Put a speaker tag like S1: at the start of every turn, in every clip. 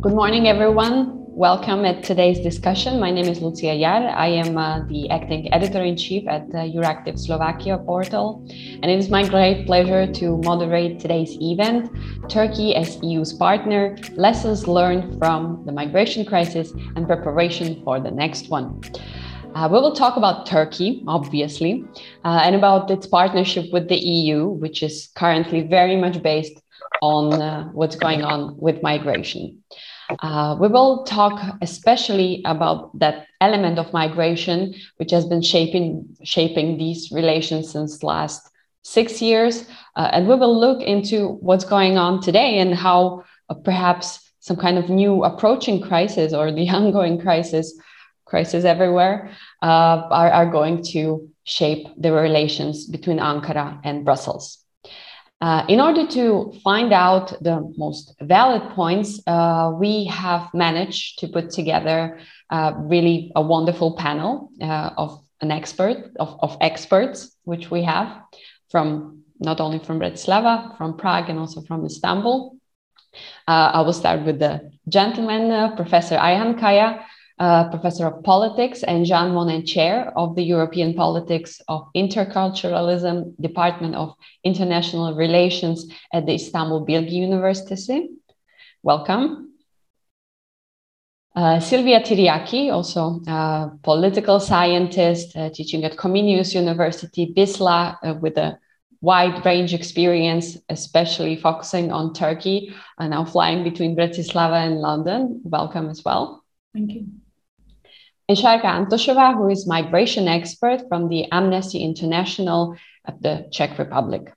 S1: Good morning, everyone. Welcome at today's discussion. My name is Lucia Yar. I am uh, the acting editor in chief at the Euractiv Slovakia portal. And it is my great pleasure to moderate today's event Turkey as EU's partner, lessons learned from the migration crisis, and preparation for the next one. Uh, we will talk about Turkey, obviously, uh, and about its partnership with the EU, which is currently very much based on uh, what's going on with migration. Uh, we will talk especially about that element of migration, which has been shaping shaping these relations since last six years, uh, and we will look into what's going on today and how uh, perhaps some kind of new approaching crisis or the ongoing crisis crisis everywhere uh, are, are going to shape the relations between Ankara and Brussels. Uh, in order to find out the most valid points, uh, we have managed to put together uh, really a wonderful panel uh, of an expert of, of, experts, which we have from not only from Bratislava, from Prague, and also from Istanbul. Uh, I will start with the gentleman, Professor Ayhan Kaya, uh, professor of politics and Jean Monnet Chair of the European Politics of Interculturalism, Department of International Relations at the Istanbul Bilgi University. Welcome. Uh, Silvia Tiryaki, also a political scientist, uh, teaching at Comenius University, BISLA, uh, with a wide range experience, especially focusing on Turkey, and now flying between Bratislava and London. Welcome as well.
S2: Thank you
S1: and Sharka who is migration expert from the Amnesty International of the Czech Republic.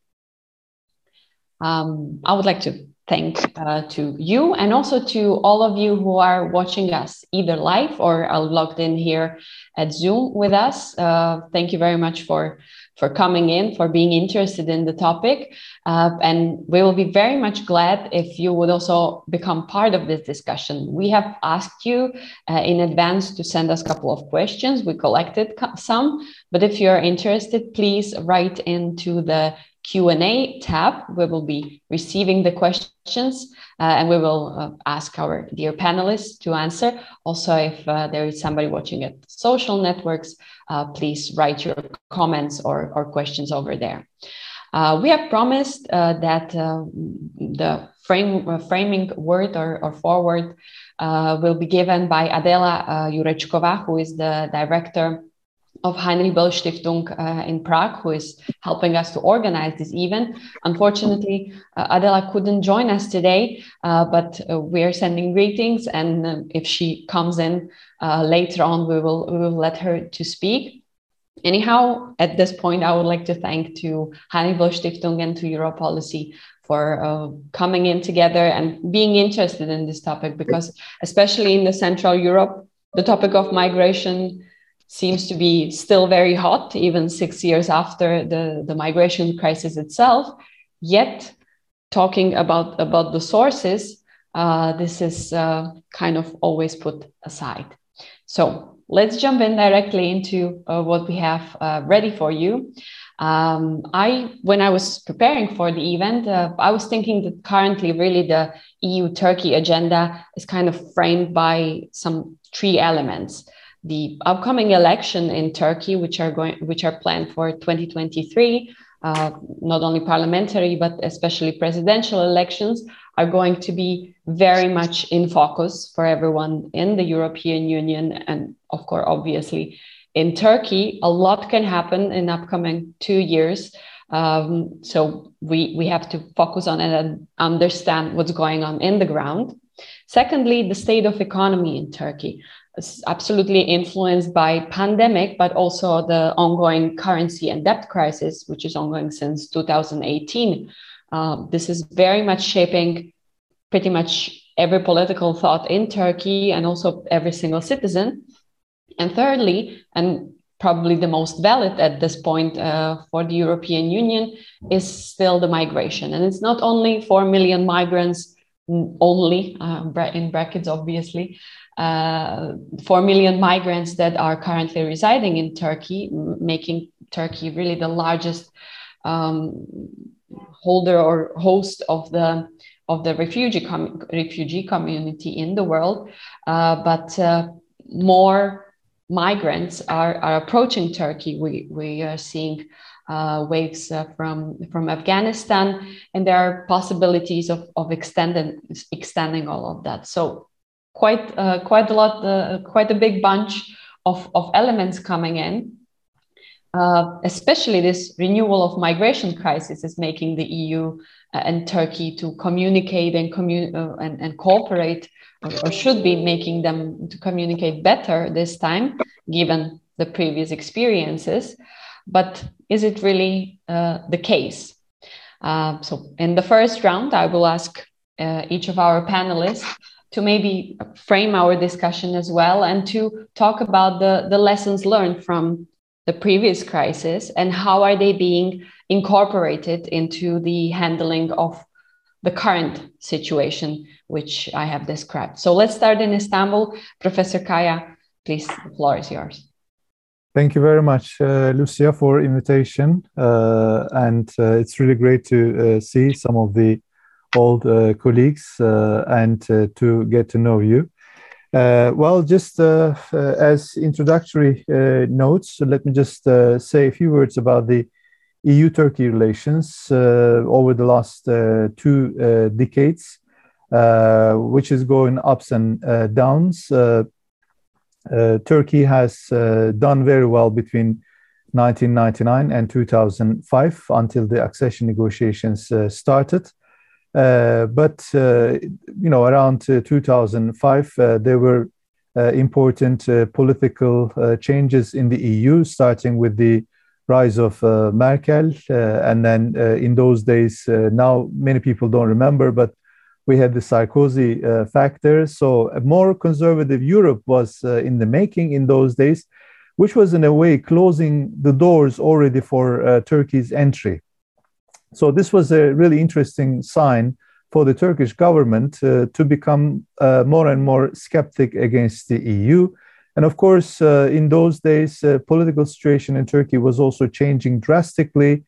S1: Um, I would like to thank uh, to you and also to all of you who are watching us either live or are logged in here at Zoom with us. Uh, thank you very much for for coming in, for being interested in the topic. Uh, and we will be very much glad if you would also become part of this discussion. We have asked you uh, in advance to send us a couple of questions. We collected some, but if you're interested, please write into the Q&A tab. We will be receiving the questions uh, and we will uh, ask our dear panelists to answer. Also, if uh, there is somebody watching at social networks, uh, please write your comments or, or questions over there. Uh, we have promised uh, that the frame, framing word or, or forward will be given by Adela uh, who is the director of Heinrich Böll Stiftung uh, in Prague, who is helping us to organize this event. Unfortunately, uh, Adela couldn't join us today, uh, but uh, we are sending greetings. And uh, if she comes in uh, later on, we will, we will let her to speak. Anyhow, at this point, I would like to thank to Heinrich Böll Stiftung and to Euro Policy for coming in together and being interested in this topic, because especially in the Central Europe, the topic of migration seems to be still very hot, even six years after the, the migration crisis itself. Yet, talking about, about the sources, uh, this is uh, kind of always put aside. So, let's jump in directly into uh, what we have uh, ready for you. Um, I, when I was preparing for the event, uh, I was thinking that currently, really, the EU Turkey agenda is kind of framed by some three elements the upcoming election in Turkey, which are going, which are planned for 2023, uh, not only parliamentary but especially presidential elections, are going to be very much in focus for everyone in the European Union and, of course, obviously in Turkey. A lot can happen in upcoming two years. Um, so we we have to focus on and understand what's going on in the ground. Secondly, the state of economy in Turkey absolutely influenced by pandemic, but also the ongoing currency and debt crisis, which is ongoing since 2018. Um, this is very much shaping pretty much every political thought in Turkey and also every single citizen. And thirdly, and probably the most valid at this point uh, for the European Union, is still the migration. And it's not only 4 million migrants only, uh, in brackets, obviously, uh, 4 million migrants that are currently residing in Turkey, making Turkey really the largest um, holder or host of the of the refugee com- refugee community in the world, uh, but uh, more migrants are, are approaching Turkey. We we are seeing uh, waves uh, from from Afghanistan, and there are possibilities of of extending extending all of that. So quite uh, quite a lot, uh, quite a big bunch of of elements coming in. Uh, especially this renewal of migration crisis is making the EU uh, and Turkey to communicate and, commun- and, and cooperate, or, or should be making them to communicate better this time, given the previous experiences. But is it really uh, the case? Uh, so, in the first round, I will ask uh, each of our panelists to maybe frame our discussion as well and to talk about the, the lessons learned from the previous crisis and how are they being incorporated into the handling of the current situation which I have described. So let's start in Istanbul. Professor Kaya, please, the floor is yours.
S2: Thank you very much, uh, Lucia, for invitation. Uh, and uh, it's really great to uh, see some of the old uh, colleagues uh, and uh, to get to know you. Uh, well, just uh, as introductory notes, let me just say a few words about the EU-Turkey relations over the last two decades, which is going ups and downs. Uh, Turkey has uh, done very well between 1999 and 2005 until the accession negotiations uh, started. But you know, around 2005, there were important political changes in the EU, starting with the rise of uh, Merkel. Uh, and then uh, in those days, now many people don't remember, but we had the Sarkozy uh, factor. So a more conservative Europe was uh, in the making in those days, which was in a way closing the doors already for uh, Turkey's entry. So this was a really interesting sign for the Turkish government uh, to become uh, more and more skeptic against the EU. And of course, uh, in those days, the political situation in Turkey was also changing drastically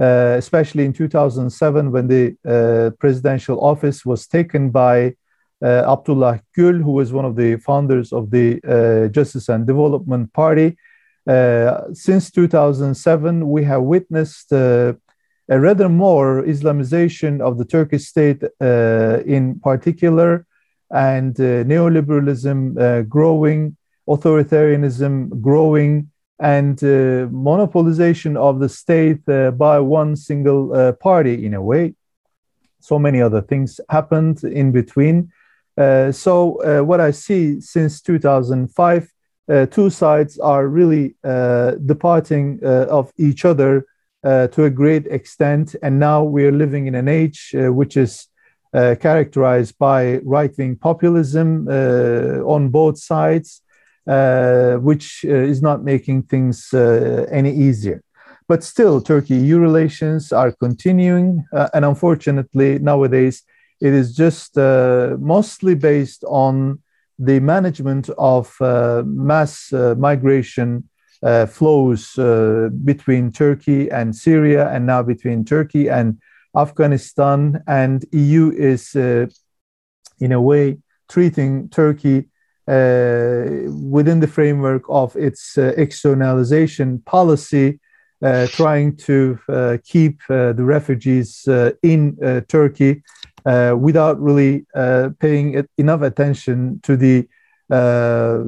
S2: uh, especially in 2007 when the uh, presidential office was taken by uh, Abdullah Gül, who was one of the founders of the uh, Justice and Development Party. Uh, since 2007, we have witnessed rather more Islamization of the Turkish state in particular, and neoliberalism growing, authoritarianism growing, and uh, monopolization of the state uh, by one single uh, party in a way. So many other things happened in between. Uh, so, uh, what I see since 2005, uh, two sides are really departing of each other Uh, to a great extent. And now we are living in an age uh, which is uh, characterized by right wing populism on both sides uh, which uh, is not making things uh, any easier. But still, Turkey EU relations are continuing, and unfortunately, nowadays it is just mostly based on the management of mass migration uh, flows uh, between Turkey and Syria, and now between Turkey and Afghanistan. And EU is, uh, in a way, treating Turkey uh, within the framework of its uh, externalization policy, uh, trying to keep the refugees in Turkey without really paying enough attention to the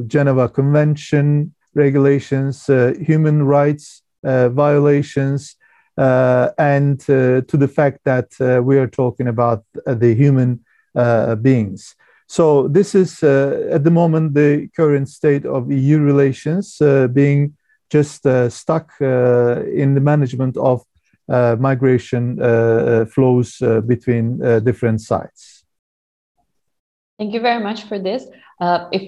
S2: Geneva Convention regulations, human rights violations, uh, and uh, to the fact that uh, we are talking about the human beings. So this is uh, at the moment the current state of EU relations uh, being just uh, stuck uh, in the management of uh, migration uh, flows between different sites.
S1: Thank you very much for this. if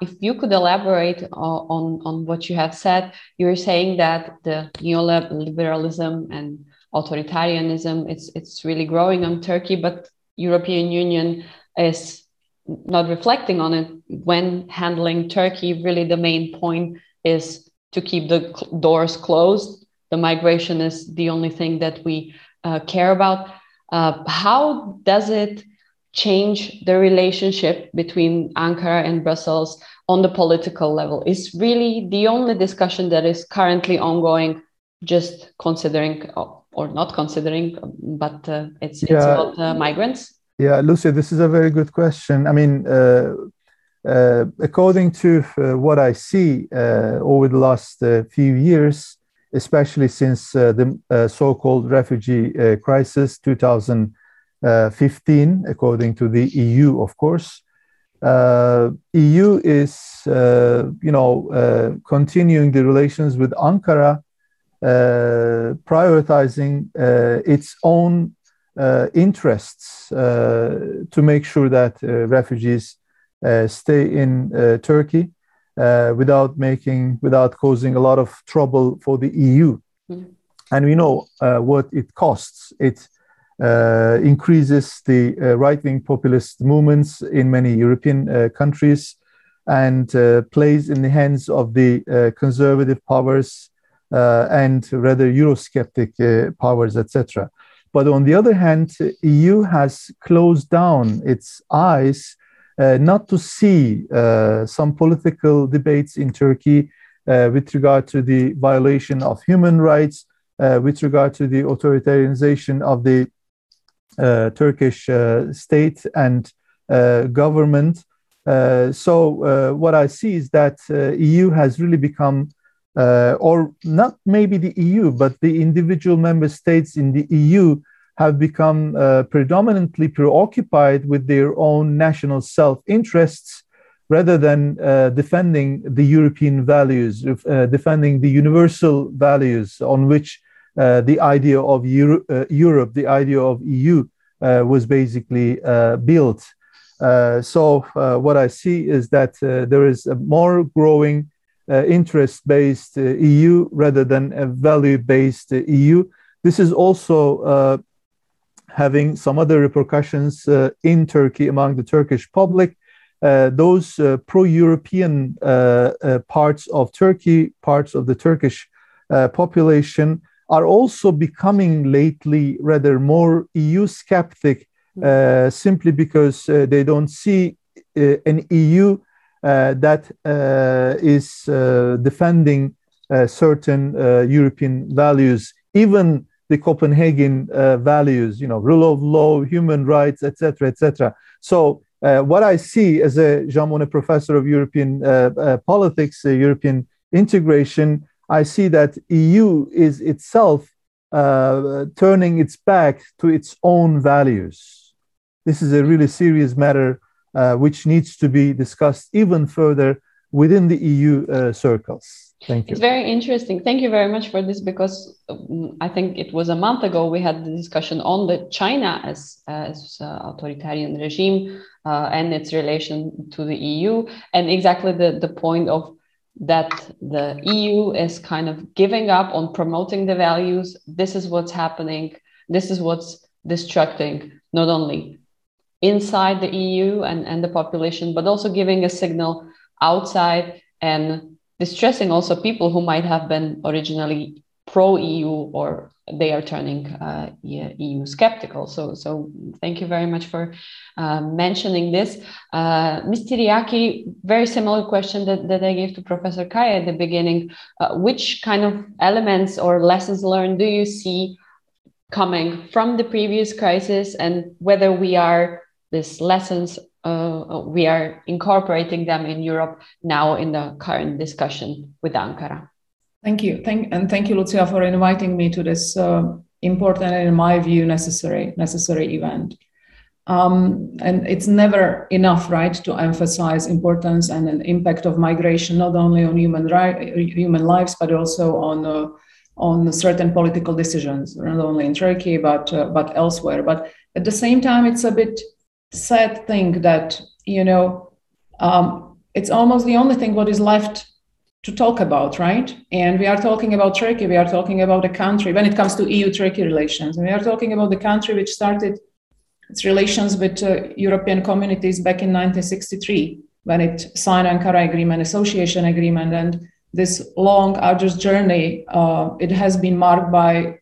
S1: if you could elaborate on on what you have said, you were saying that the neoliberalism and authoritarianism it's it's really growing on Turkey, but European Union is not reflecting on it when handling Turkey, really the main point is to keep the doors closed. The migration is the only thing that we uh, care about. Uh, how does it change the relationship between Ankara and Brussels on the political level is really the only discussion that is currently ongoing, just considering or not considering, but uh, it's, yeah. it's about uh, migrants.
S2: Yeah, Lucia, this is a very good question. I mean, uh, uh according to uh, what I see uh, over the last few years, especially since the so-called refugee crisis 2015, according to the EU, of course, uh, EU is, uh, you know, uh, continuing the relations with Ankara, uh, prioritizing uh, its own uh, interests to make sure that refugees stay in Turkey without making, without causing a lot of trouble for the EU. Mm. And we know what it costs. It uh, increases the uh, right wing populist movements in many European uh, countries and plays in the hands of the conservative powers and rather Eurosceptic powers, etc. But on the other hand, EU has closed down its eyes uh, not to see uh, some political debates in Turkey uh, with regard to the violation of human rights, with regard to the authoritarianization of the uh, Turkish uh, state and uh, government. so what I see is that EU has really become, or not maybe the EU, but the individual member states in the EU have become uh, predominantly preoccupied with their own national self interests rather than uh, defending the European values, uh, defending the universal values on which uh, the idea of Euro uh, Europe, the idea of EU, uh, was basically uh, built. so what I see is that there is a more growing interest-based EU rather than a value-based EU. This is also having some other repercussions uh, in Turkey among the Turkish public. Uh, those uh, pro European parts of Turkey, parts of the Turkish population, are also becoming lately rather more EU skeptic hmm. uh, simply because uh, they don't see uh, an EU uh, that uh, is uh, defending certain European values, even the Copenhagen values, you know, rule of law, human rights, etc., etc. So. what I see as a Jean Monnet professor of European politics, European integration, I see that EU is itself uh, turning its back to its own values. This is a really serious matter uh, which needs to be discussed even further within the EU uh, circles. Thank you.
S1: It's very interesting. Thank you very much for this because um, I think it was a month ago we had the discussion on the China as as uh, authoritarian regime uh, and its relation to the EU and exactly the the point of that the EU is kind of giving up on promoting the values. This is what's happening. This is what's destructing not only inside the EU and, and the population, but also giving a signal outside and distressing also people who might have been originally pro EU or they are turning uh, EU skeptical. So, so thank you very much for uh, mentioning this. Uh, Ms. Tiryaki, very similar question that, that I gave to Professor Kaya at the beginning. Uh, which kind of elements or lessons learned do you see coming from the previous crisis and whether we are these lessons uh, we are incorporating them in Europe now in the current discussion with Ankara?
S3: Thank you. Thank, and thank you, Lucia, for inviting me to this uh, important and, in my view, necessary, necessary event. Um, and it's never enough, right, to emphasize importance and an impact of migration, not only on human, right, human lives, but also on uh, on certain political decisions, not only in Turkey but uh, but elsewhere. But at the same time, it's a bit sad thing that you know um, it's almost the only thing what is left to talk about, right? And we are talking about Turkey, we are talking about a country when it comes to EU Turkey relations. We are talking about the country which started its relations with uh, European communities back in 1963 when it signed Ankara Agreement, Association Agreement, and this long, arduous journey, uh, it has been marked by a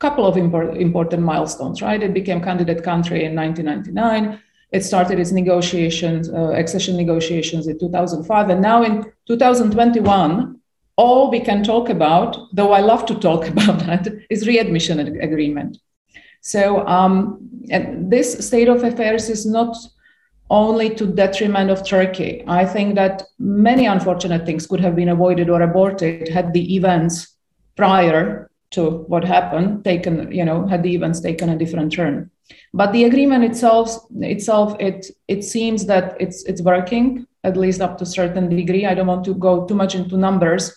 S3: couple of import, important milestones, right? It became candidate country in 1999 it started its negotiations, uh, accession negotiations in 2005. And now in 2021, all we can talk about, though I love to talk about that, is readmission agreement. So um, this state of affairs is not only to detriment of Turkey. I think that many unfortunate things could have been avoided or aborted had the events prior to what happened taken, you know, had the events taken a different turn. But the agreement itself, itself, it it seems that it's it's working at least up to a certain degree. I don't want to go too much into numbers,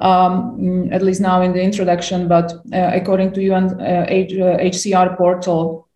S3: um, at least now in the introduction. But uh, according to UN uh, HCR portal,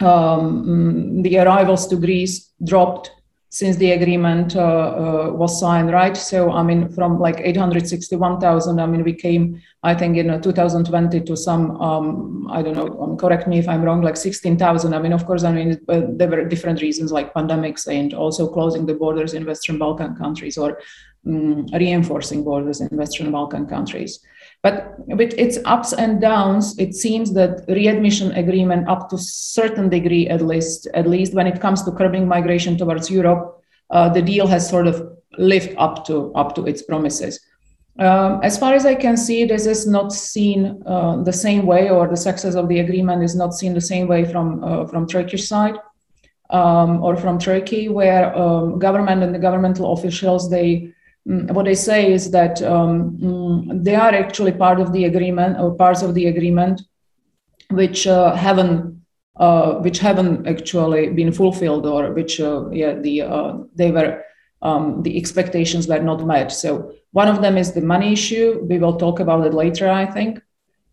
S3: um, the arrivals to Greece dropped since the agreement uh, uh, was signed, right? So, I mean, from like 861,000, I mean, we came, I think, in uh, 2020 to some, um, I don't know, um, correct me if I'm wrong, like 16,000. I mean, of course, I mean, uh, there were different reasons like pandemics and also closing the borders in Western Balkan countries or um, reinforcing borders in Western Balkan countries. But with its ups and downs, it seems that readmission agreement, up to certain degree at least, at least when it comes to curbing migration towards Europe, uh, the deal has sort of lived up to up to its promises. Um, as far as I can see, this is not seen uh, the same way, or the success of the agreement is not seen the same way from uh, from Turkish side um, or from Turkey, where um, government and the governmental officials they what I say is that um, mm, they are actually part of the agreement or parts of the agreement which uh, haven't uh, which haven't actually been fulfilled or which uh, yeah the uh, they were um, the expectations were not met. So one of them is the money issue. We will talk about it later, I think.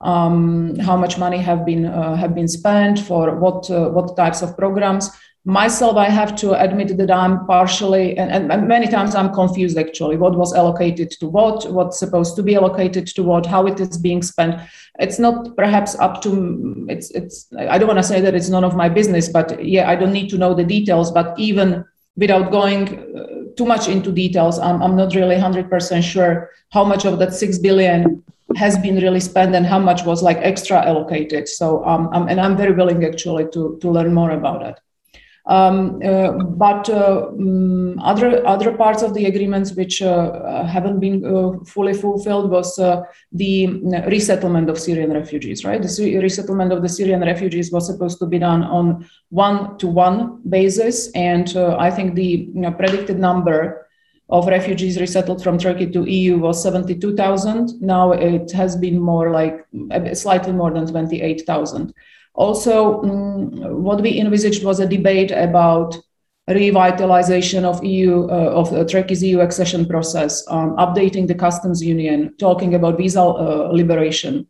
S3: Um, how much money have been uh, have been spent for what uh, what types of programs myself i have to admit that i'm partially and, and, many times i'm confused actually what was allocated to what what's supposed to be allocated to what how it is being spent. It's not perhaps up to it's it's i don't want to say that it's none of my business but yeah i don't need to know the details but even without going uh, too much into details i'm, I'm not really 100% sure how much of that 6 billion has been really spent and how much was like extra allocated. So um, I'm, and i'm very willing actually to to learn more about it um, uh, but um, other other parts of the agreements which uh, haven't been fully fulfilled was the resettlement of Syrian refugees. Right, the resettlement of the Syrian refugees was supposed to be done on one-to-one basis, and I think the you know, predicted number of refugees resettled from Turkey to EU was 72,000. Now it has been more like slightly more than 28,000. Also, um, what we envisaged was a debate about revitalization of EU uh, of uh, Turkey's EU accession process, um, updating the customs union, talking about visa uh, liberation,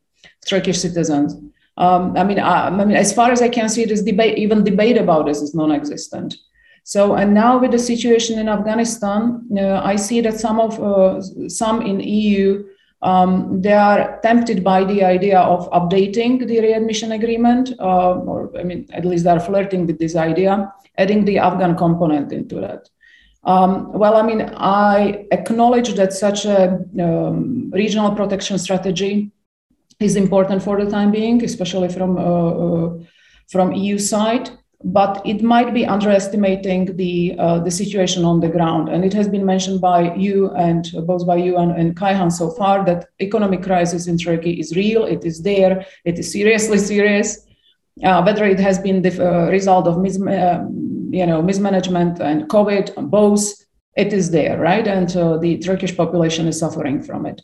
S3: Turkish citizens. Um, I mean, I, I, mean, as far as I can see, this debate, even debate about this, is non-existent. So, and now with the situation in Afghanistan, uh, I see that some of uh, some in EU um, they are tempted by the idea of updating the readmission agreement, uh, or I mean, at least they're flirting with this idea, adding the Afghan component into that. Um, well, I mean, I acknowledge that such a um, regional protection strategy is important for the time being, especially from uh, uh, from EU side but it might be underestimating the uh, the situation on the ground. And it has been mentioned by you and uh, both by you and, and Kayhan so far that economic crisis in Turkey is real. It is there. It is seriously serious. Uh, whether it has been the uh, result of mis- uh, you know mismanagement and COVID, both, it is there, right? And uh, the Turkish population is suffering from it.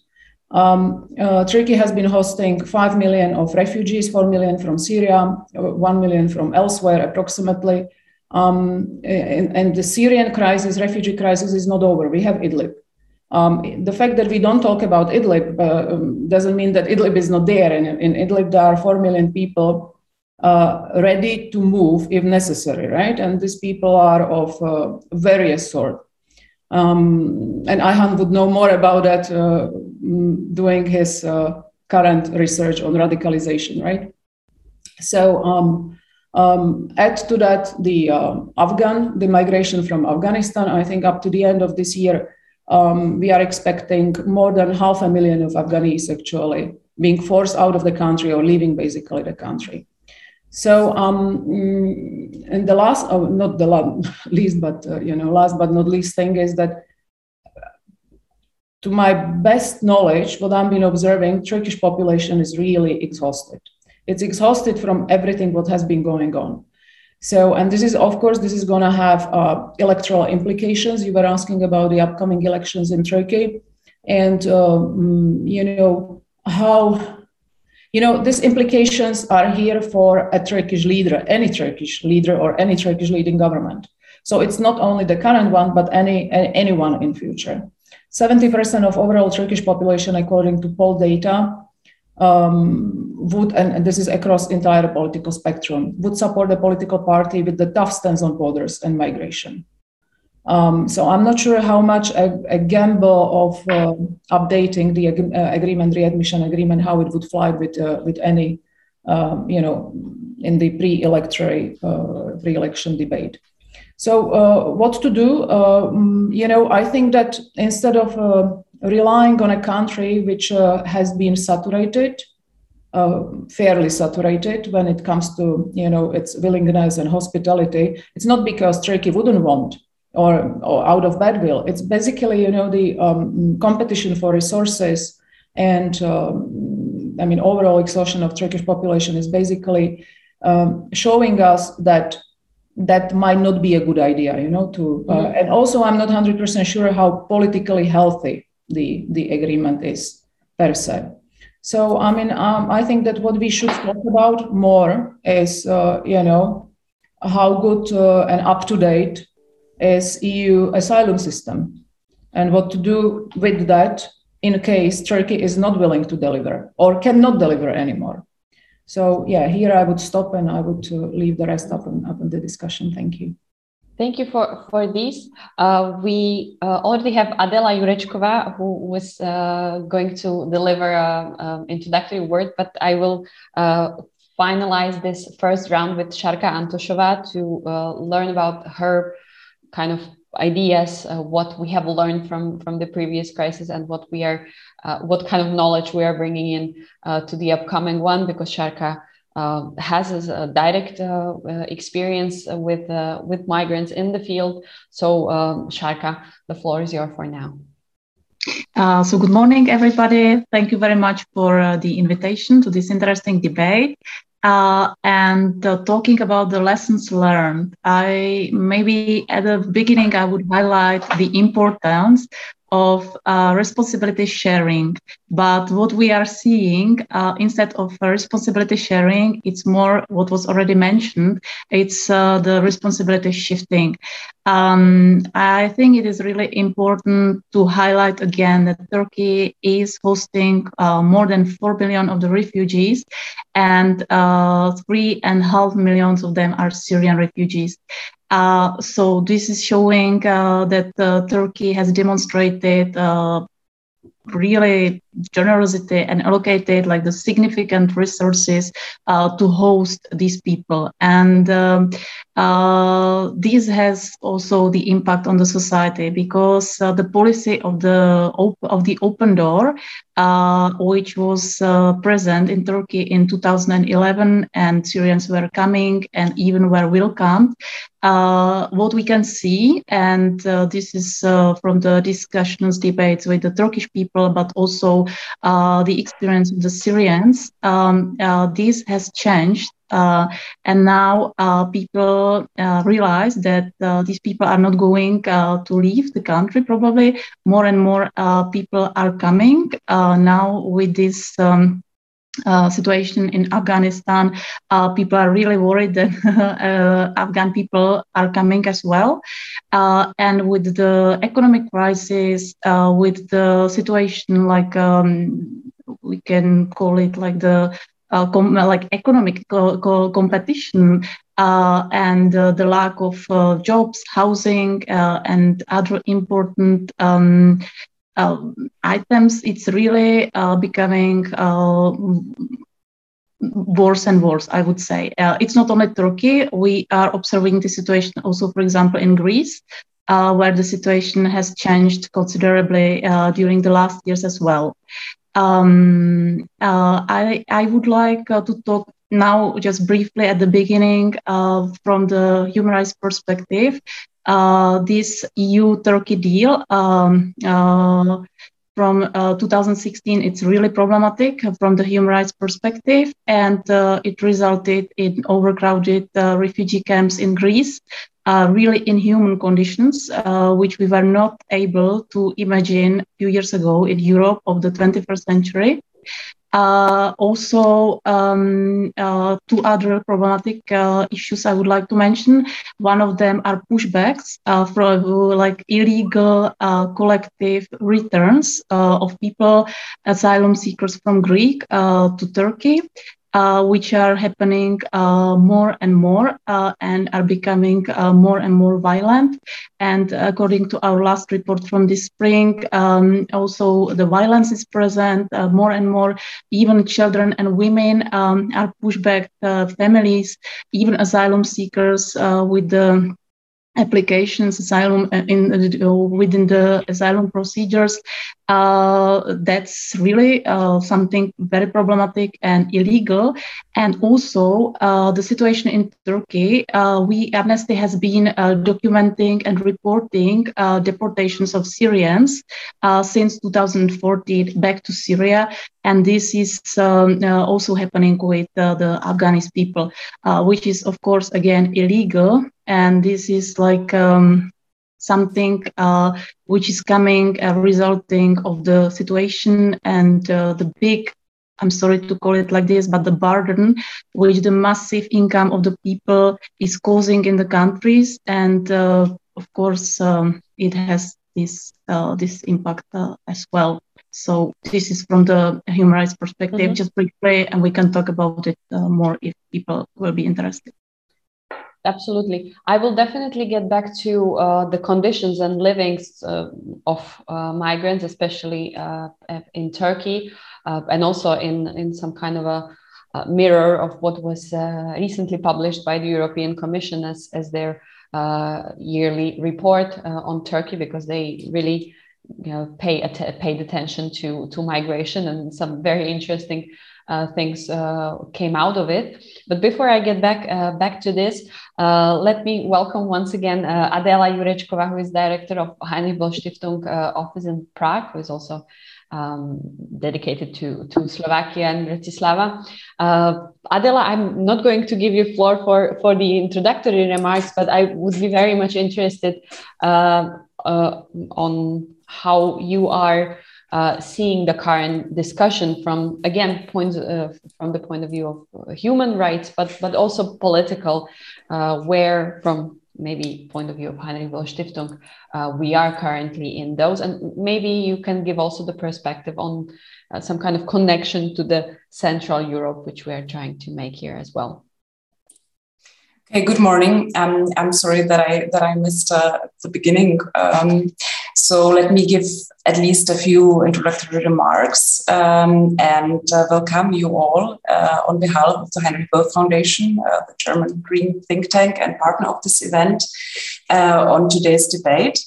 S3: Um, uh, Turkey has been hosting 5 million of refugees, 4 million from Syria, uh, 1 million from elsewhere, approximately. Um, and, and, the Syrian crisis, refugee crisis, is not over. We have Idlib. Um, the fact that we don't talk about Idlib uh, um, doesn't mean that Idlib is not there. In, in Idlib, there are 4 million people uh, ready to move if necessary, right? And these people are of uh, various sort. Um, and Ayhan would know more about that uh, mm, doing his uh, current research on radicalization, right? So um, um, add to that the uh, Afghan, the migration from Afghanistan. I think up to the end of this year, um, we are expecting more than half a million of Afghanis actually being forced out of the country or leaving basically the country. So, um, mm, and the last, oh, not the last, least, but uh, you know, last but not least thing is that, to my best knowledge, what I've been observing, Turkish population is really exhausted. It's exhausted from everything what has been going on. So, and this is, of course, this is going to have uh, electoral implications. You were asking about the upcoming elections in Turkey, and um, you know how you know, these implications are here for a Turkish leader, any Turkish leader or any Turkish leading government. So it's not only the current one, but any anyone in future. 70% of overall Turkish population, according to poll data, um, would, and this is across entire political spectrum, would support the political party with the tough stance on borders and migration. Um, so I'm not sure how much a, a gamble of uh, updating the ag- uh, agreement, readmission agreement, how it would fly with uh, with any, um, you know, in the pre-electory uh, pre-election debate. So uh, what to do? Um, you know, I think that instead of uh, relying on a country which has been saturated. fairly saturated when it comes to you know its willingness and hospitality. It's not because Turkey wouldn't want or, or out of bad will. It's basically, you know, the um, competition for resources and, um, I mean, overall exhaustion of Turkish population is basically um, showing us that that might not be a good idea, you know. To uh, mm-hmm. and also, I'm not hundred percent sure how politically healthy the the agreement is per se. So, I mean, um, I think that what we should talk about more is, uh, you know, how good uh, and up to date is EU asylum system and what to do with that in case Turkey is not willing to deliver or cannot deliver anymore. So yeah, here I would stop and I would uh, leave the rest up and up in the discussion. Thank you.
S1: Thank you for for this. Uh, we uh, already have Adela Jurečková who was uh, going to deliver an introductory word, but I will uh, finalize this first round with Sharka Antoshova to uh, learn about her kind of ideas, uh, what we have learned from from the previous crisis, and what we are, uh, what kind of knowledge we are bringing in uh, to the upcoming one. Because Sharka uh, has a direct uh, uh, experience with with migrants in the field. So, um, Sharka, the floor is yours for now.
S4: So good morning, everybody. Thank you very much for the invitation to this interesting debate. Uh, and uh, talking about the lessons learned, I maybe at the beginning I would highlight the importance of uh, responsibility sharing. But what we are seeing uh, instead of responsibility sharing, it's more what was already mentioned. It's uh, the responsibility shifting. Um, I think it is really important to highlight again that Turkey is hosting uh, more than 4 billion of the refugees, and uh, three and a half millions of them are Syrian refugees. Uh, so this is showing uh, that uh, Turkey has demonstrated uh, really generosity and allocated like the significant resources uh, to host these people. And um, uh, this has also the impact on the society because uh, the policy of the op- of the open door uh, which was uh, present in Turkey in 2011 and Syrians were coming and even were welcomed uh, what we can see and this is from the discussions debates with the Turkish people but also uh, the experience of the Syrians, um, uh, this has changed. Uh, and now people realize that these people are not going to leave the country. Probably more and more people are coming now with this um, uh, situation in Afghanistan, uh, people are really worried that uh, Afghan people are coming as well. Uh, and with the economic crisis, uh, with the situation like um, we can call it like the com- like economic co- co- competition and the lack of jobs, housing, and other important um, um, items, it's really uh, becoming uh, worse and worse, I would say. Uh, it's not only Turkey. We are observing the situation also, for example, in Greece, uh, where the situation has changed considerably uh, during the last years as well. Um, uh, I, I would like to talk now, just briefly at the beginning, from the human rights perspective, uh, this EU-Turkey deal um, uh, from uh, 2016, it's really problematic from the human rights perspective, and uh, it resulted in overcrowded uh, refugee camps in Greece, uh, really inhuman conditions, which we were not able to imagine a few years ago in Europe of the 21st century. Uh, also, um, uh, two other problematic uh, issues I would like to mention. One of them are pushbacks uh, from like illegal uh, collective returns uh, of people, asylum seekers from Greek to Turkey uh, which are happening uh, more and more uh, and are becoming uh, more and more violent. And according to our last report from this spring, um, also the violence is present uh, more and more. Even children and women um, are pushed back, families, even asylum seekers with the applications asylum uh, in uh, within the asylum procedures uh, that's really uh, something very problematic and illegal. And also uh, the situation in turkey uh, we amnesty has been documenting and reporting deportations of syrians since 2014 back to syria. And this is um, also happening with the afghanis people which is of course again illegal and this is like um, something uh, which is coming uh, resulting of the situation and uh, the big i'm sorry to call it like this but the burden which the massive income of the people is causing in the countries. And uh, of course um, it has this uh, this impact uh, as well. So this is from the human rights perspective. Mm-hmm. just briefly and we can talk about it more if people will be interested
S1: absolutely. I will definitely get back to uh, the conditions and livings uh, of uh, migrants especially uh, in turkey uh, and also in in some kind of a, a mirror of what was uh, recently published by the european commission as as their yearly report on turkey because they really you know pay paid attention to to migration and some very interesting uh, things uh, came out of it. But before I get back uh, back to this, uh, let me welcome once again uh, Adela Jurečková, who is director of Heinrich Böll Stiftung uh, office in Prague, who is also um, dedicated to, to Slovakia and Bratislava. Adela, I'm not going to give you floor for, for the introductory remarks, but I would be very much interested on how you are uh, seeing the current discussion from again points uh, from the point of view of uh, human rights, but but also political, uh, where from maybe point of view of Heinrich Böll Stiftung, uh, we are currently in those, and maybe you can give also the perspective on some kind of connection to the Central Europe, which we are trying to make here as well.
S5: Okay, good morning. Um, I'm sorry that I that I missed uh, the beginning. Um, so let me give at least a few introductory remarks um, and uh, welcome you all uh, on behalf of the Heinrich Böll Foundation, uh, the German Green think tank and partner of this event, uh, on today's debate.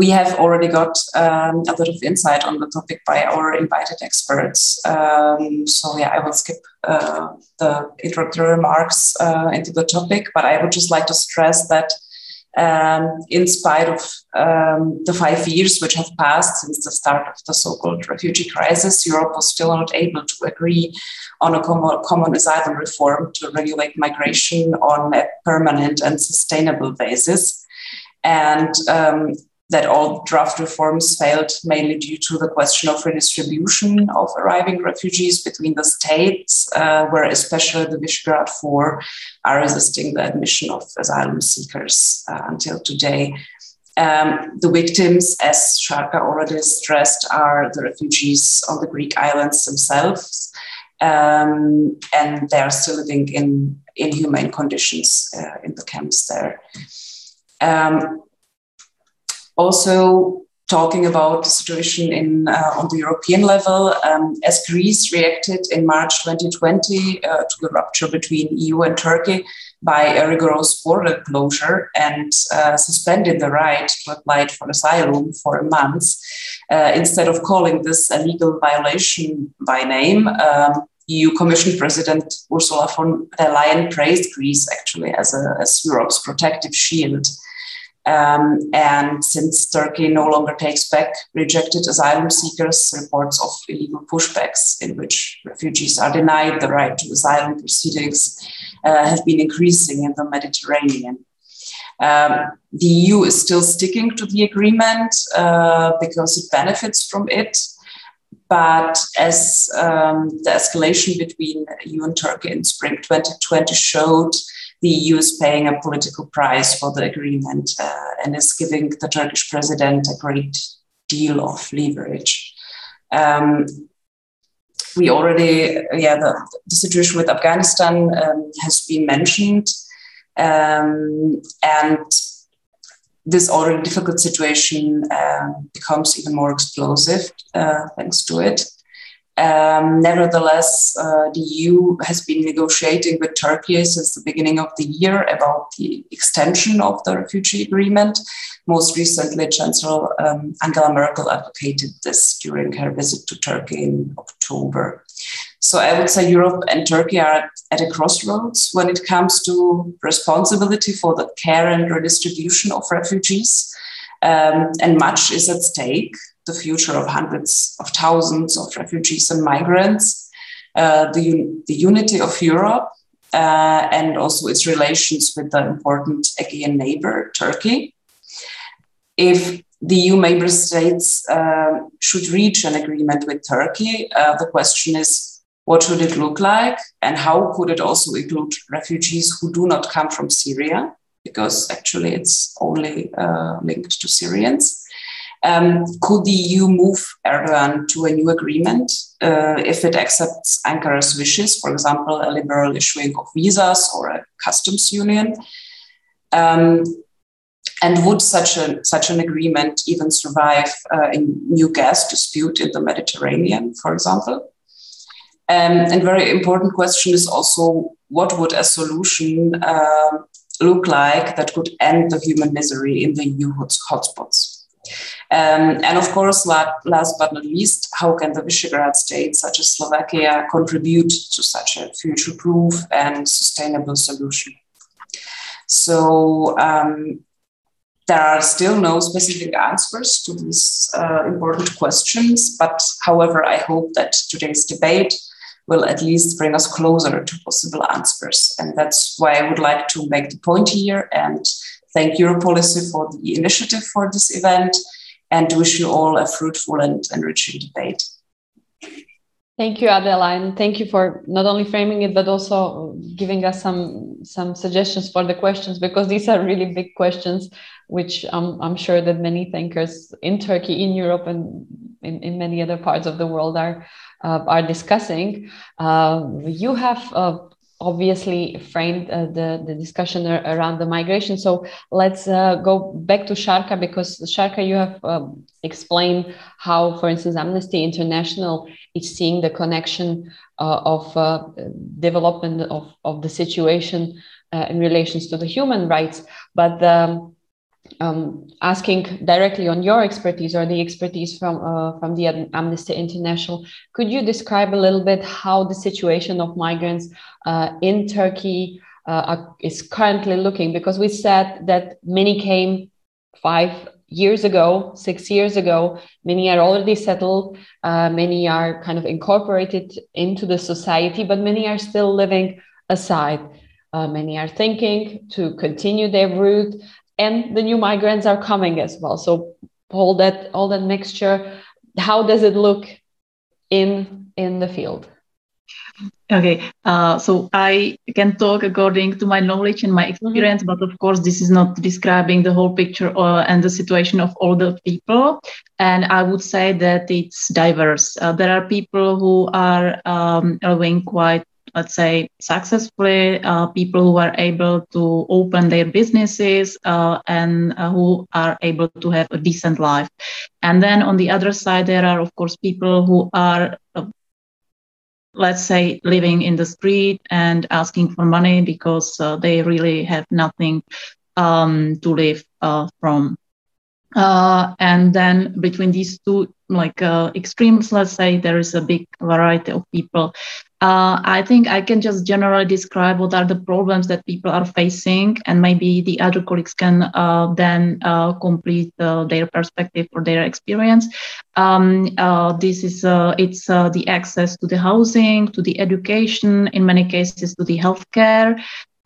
S5: We have already got um, a lot of insight on the topic by our invited experts. Um, so yeah, I will skip uh, the introductory remarks uh, into the topic, but I would just like to stress that um, in spite of um, the five years which have passed since the start of the so called refugee crisis, Europe was still not able to agree on a common, common asylum reform to regulate migration on a permanent and sustainable basis. And um, that all draft reforms failed mainly due to the question of redistribution of arriving refugees between the states, uh, where especially the Visegrad Four are resisting the admission of asylum seekers uh, until today. Um, the victims, as Sharka already stressed, are the refugees on the Greek islands themselves. Um, and they are still living in inhumane conditions uh, in the camps there. Um, also talking about the situation in uh, on the European level, um, as Greece reacted in March 2020 uh, to the rupture between EU and Turkey by a rigorous border closure and uh, suspended the right to apply for asylum for a month, uh, instead of calling this a legal violation by name. Um, EU Commission President Ursula von der Leyen praised Greece actually as, a, as Europe's protective shield. Um, and since Turkey no longer takes back rejected asylum seekers, reports of illegal pushbacks in which refugees are denied the right to asylum proceedings uh, have been increasing in the Mediterranean. Um, the EU is still sticking to the agreement uh, because it benefits from it. But as um, the escalation between EU and Turkey in spring 2020 showed, the EU is paying a political price for the agreement uh, and is giving the Turkish president a great deal of leverage. Um, we already, yeah, the, the, situation with Afghanistan um, has been mentioned. Um, and this already difficult situation um, becomes even more explosive uh, thanks to it. Um, nevertheless, uh, the EU has been negotiating with Turkey since the beginning of the year about the extension of the refugee agreement. Most recently, Chancellor um, Angela Merkel advocated this during her visit to Turkey in October. So I would say Europe and Turkey are at a crossroads when it comes to responsibility for the care and redistribution of refugees. Um, and much is at stake the future of hundreds of thousands of refugees and migrants, uh, the, the unity of Europe, uh, and also its relations with the important Aegean neighbor, Turkey. If the EU member states uh, should reach an agreement with Turkey, uh, the question is what should it look like? And how could it also include refugees who do not come from Syria? Because actually it's only uh, linked to Syrians. Um, could the EU move Erdogan to a new agreement uh, if it accepts Ankara's wishes, for example, a liberal issuing of visas or a customs union? Um, and would such, a, such an agreement even survive uh, a new gas dispute in the Mediterranean, for example? Um, and very important question is also what would a solution uh, look like that could end the human misery in the EU hotspots? Um, and of course, last but not least, how can the Visegrad states, such as Slovakia, contribute to such a future proof and sustainable solution? So, um, there are still no specific answers to these uh, important questions, but however, I hope that today's debate will at least bring us closer to possible answers. And that's why I would like to make the point here and thank Europolicy for the initiative for this event and wish you all a fruitful and enriching debate.
S1: Thank you, Adela, and thank you for not only framing it but also giving us some some suggestions for the questions because these are really big questions, which I'm, I'm sure that many thinkers in Turkey, in Europe, and in, in many other parts of the world are uh, are discussing. Uh, you have uh, obviously framed uh, the, the discussion around the migration. So let's uh, go back to Sharka because Sharka, you have um, explained how, for instance, Amnesty International is seeing the connection uh, of development of, of the situation in relations to the human rights. But um, um, asking directly on your expertise or the expertise from uh, from the Amnesty International, could you describe a little bit how the situation of migrants uh, in Turkey uh, is currently looking? Because we said that many came five years ago, six years ago. Many are already settled. Uh, many are kind of incorporated into the society, but many are still living aside. Uh, many are thinking to continue their route and the new migrants are coming as well so all that all that mixture how does it look in in the field
S4: okay uh, so i can talk according to my knowledge and my mm-hmm. experience mm-hmm. but of course this is not describing the whole picture or, uh, and the situation of all the people and i would say that it's diverse uh, there are people who are um, living quite let's say, successfully, uh, people who are able to open their businesses uh, and uh, who are able to have a decent life. And then on the other side, there are, of course, people who are, uh, let's say, living in the street and asking for money because uh, they really have nothing um, to live uh, from. and then between these two like uh, extremes let's say there is a big variety of people Uh, I think I can just generally describe what are the problems that people are facing, and maybe the other colleagues can uh, then uh, complete uh, their perspective or their experience. Um, uh, this is uh, it's the access to the housing, to the education, in many cases to the healthcare,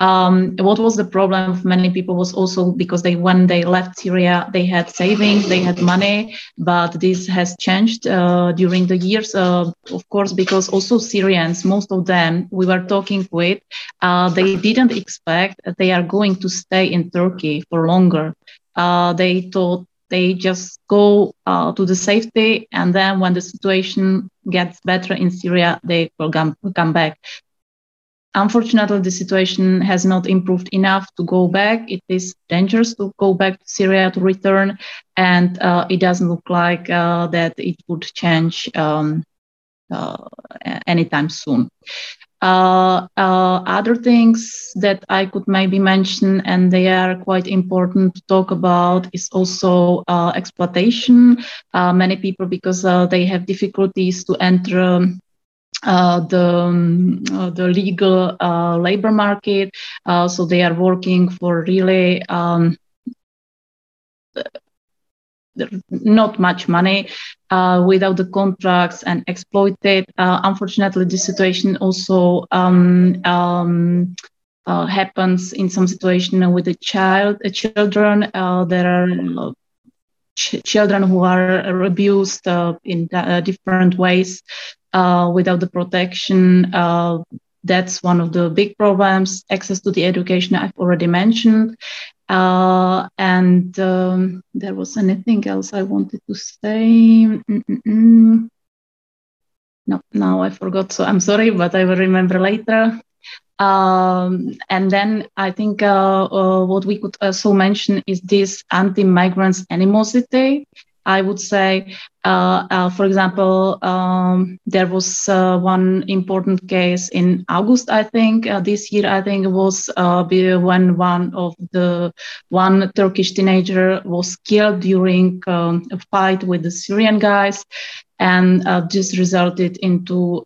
S4: um, what was the problem of many people was also because they when they left Syria they had savings they had money but this has changed uh, during the years uh, of course because also Syrians most of them we were talking with uh, they didn't expect they are going to stay in Turkey for longer. Uh, they thought they just go uh, to the safety and then when the situation gets better in Syria they will come, come back Unfortunately, the situation has not improved enough to go back. It is dangerous to go back to Syria to return, and uh, it doesn't look like uh, that it would change um, uh, anytime soon. Uh, uh, other things that I could maybe mention, and they are quite important to talk about, is also uh, exploitation. many people, because they have difficulties to enter um, uh, the um, uh, the legal uh, labor market. Uh, so they are working for really um, not much money uh, without the contracts and exploited. unfortunately, this situation also um, um happens in some situation with the child children. there are ch- children who are abused in different ways uh, without the protection. Uh, that's one of the big problems. Access to the education I've already mentioned. Uh, and um, there was anything else I wanted to say. Mm-mm-mm. No, now I forgot. So I'm sorry, but I will remember later. Um, and then I think uh, uh, what we could also mention is this anti-migrants animosity. I would say, uh, uh, for example, um, there was uh, one important case in August, I think, uh, this year, I think was when one of the one Turkish teenager was killed during um, a fight with the Syrian guys. And this resulted into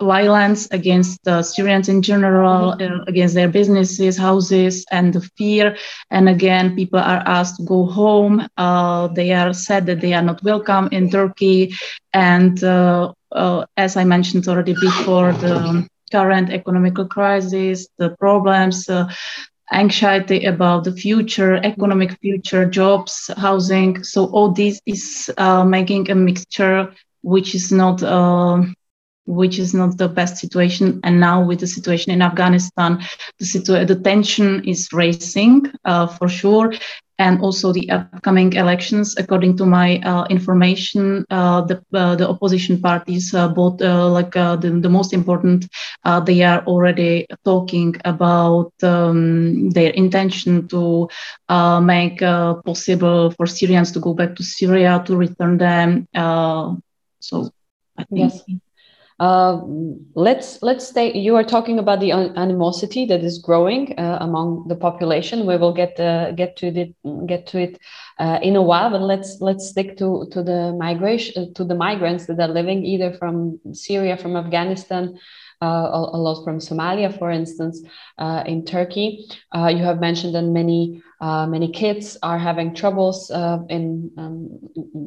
S4: violence against uh, Syrians in general, mm-hmm. uh, against their businesses, houses, and the fear. And again, people are asked to go home. Uh, they are said that they are not welcome in Turkey. And uh, uh, as I mentioned already before, the current economical crisis, the problems, uh, anxiety about the future, economic future, jobs, housing. So all this is making a mixture which is not which is not the best situation. And now with the situation in Afghanistan, the, the tension is rising uh, for sure. And also the upcoming elections, according to my uh, information, uh, the uh, the opposition parties, uh, both uh, like the, the most important, they are already talking about um, their intention to make possible for Syrians to go back to Syria to return them. so I think yes.
S1: Uh, let's let's stay. You are talking about the animosity that is growing uh, among the population. We will get uh, get to the get to it uh, in a while, but let's let's stick to to the migration to the migrants that are living either from Syria, from Afghanistan, uh, a, lot from Somalia, for instance, uh, in Turkey. Uh, you have mentioned that many many kids are having troubles in um,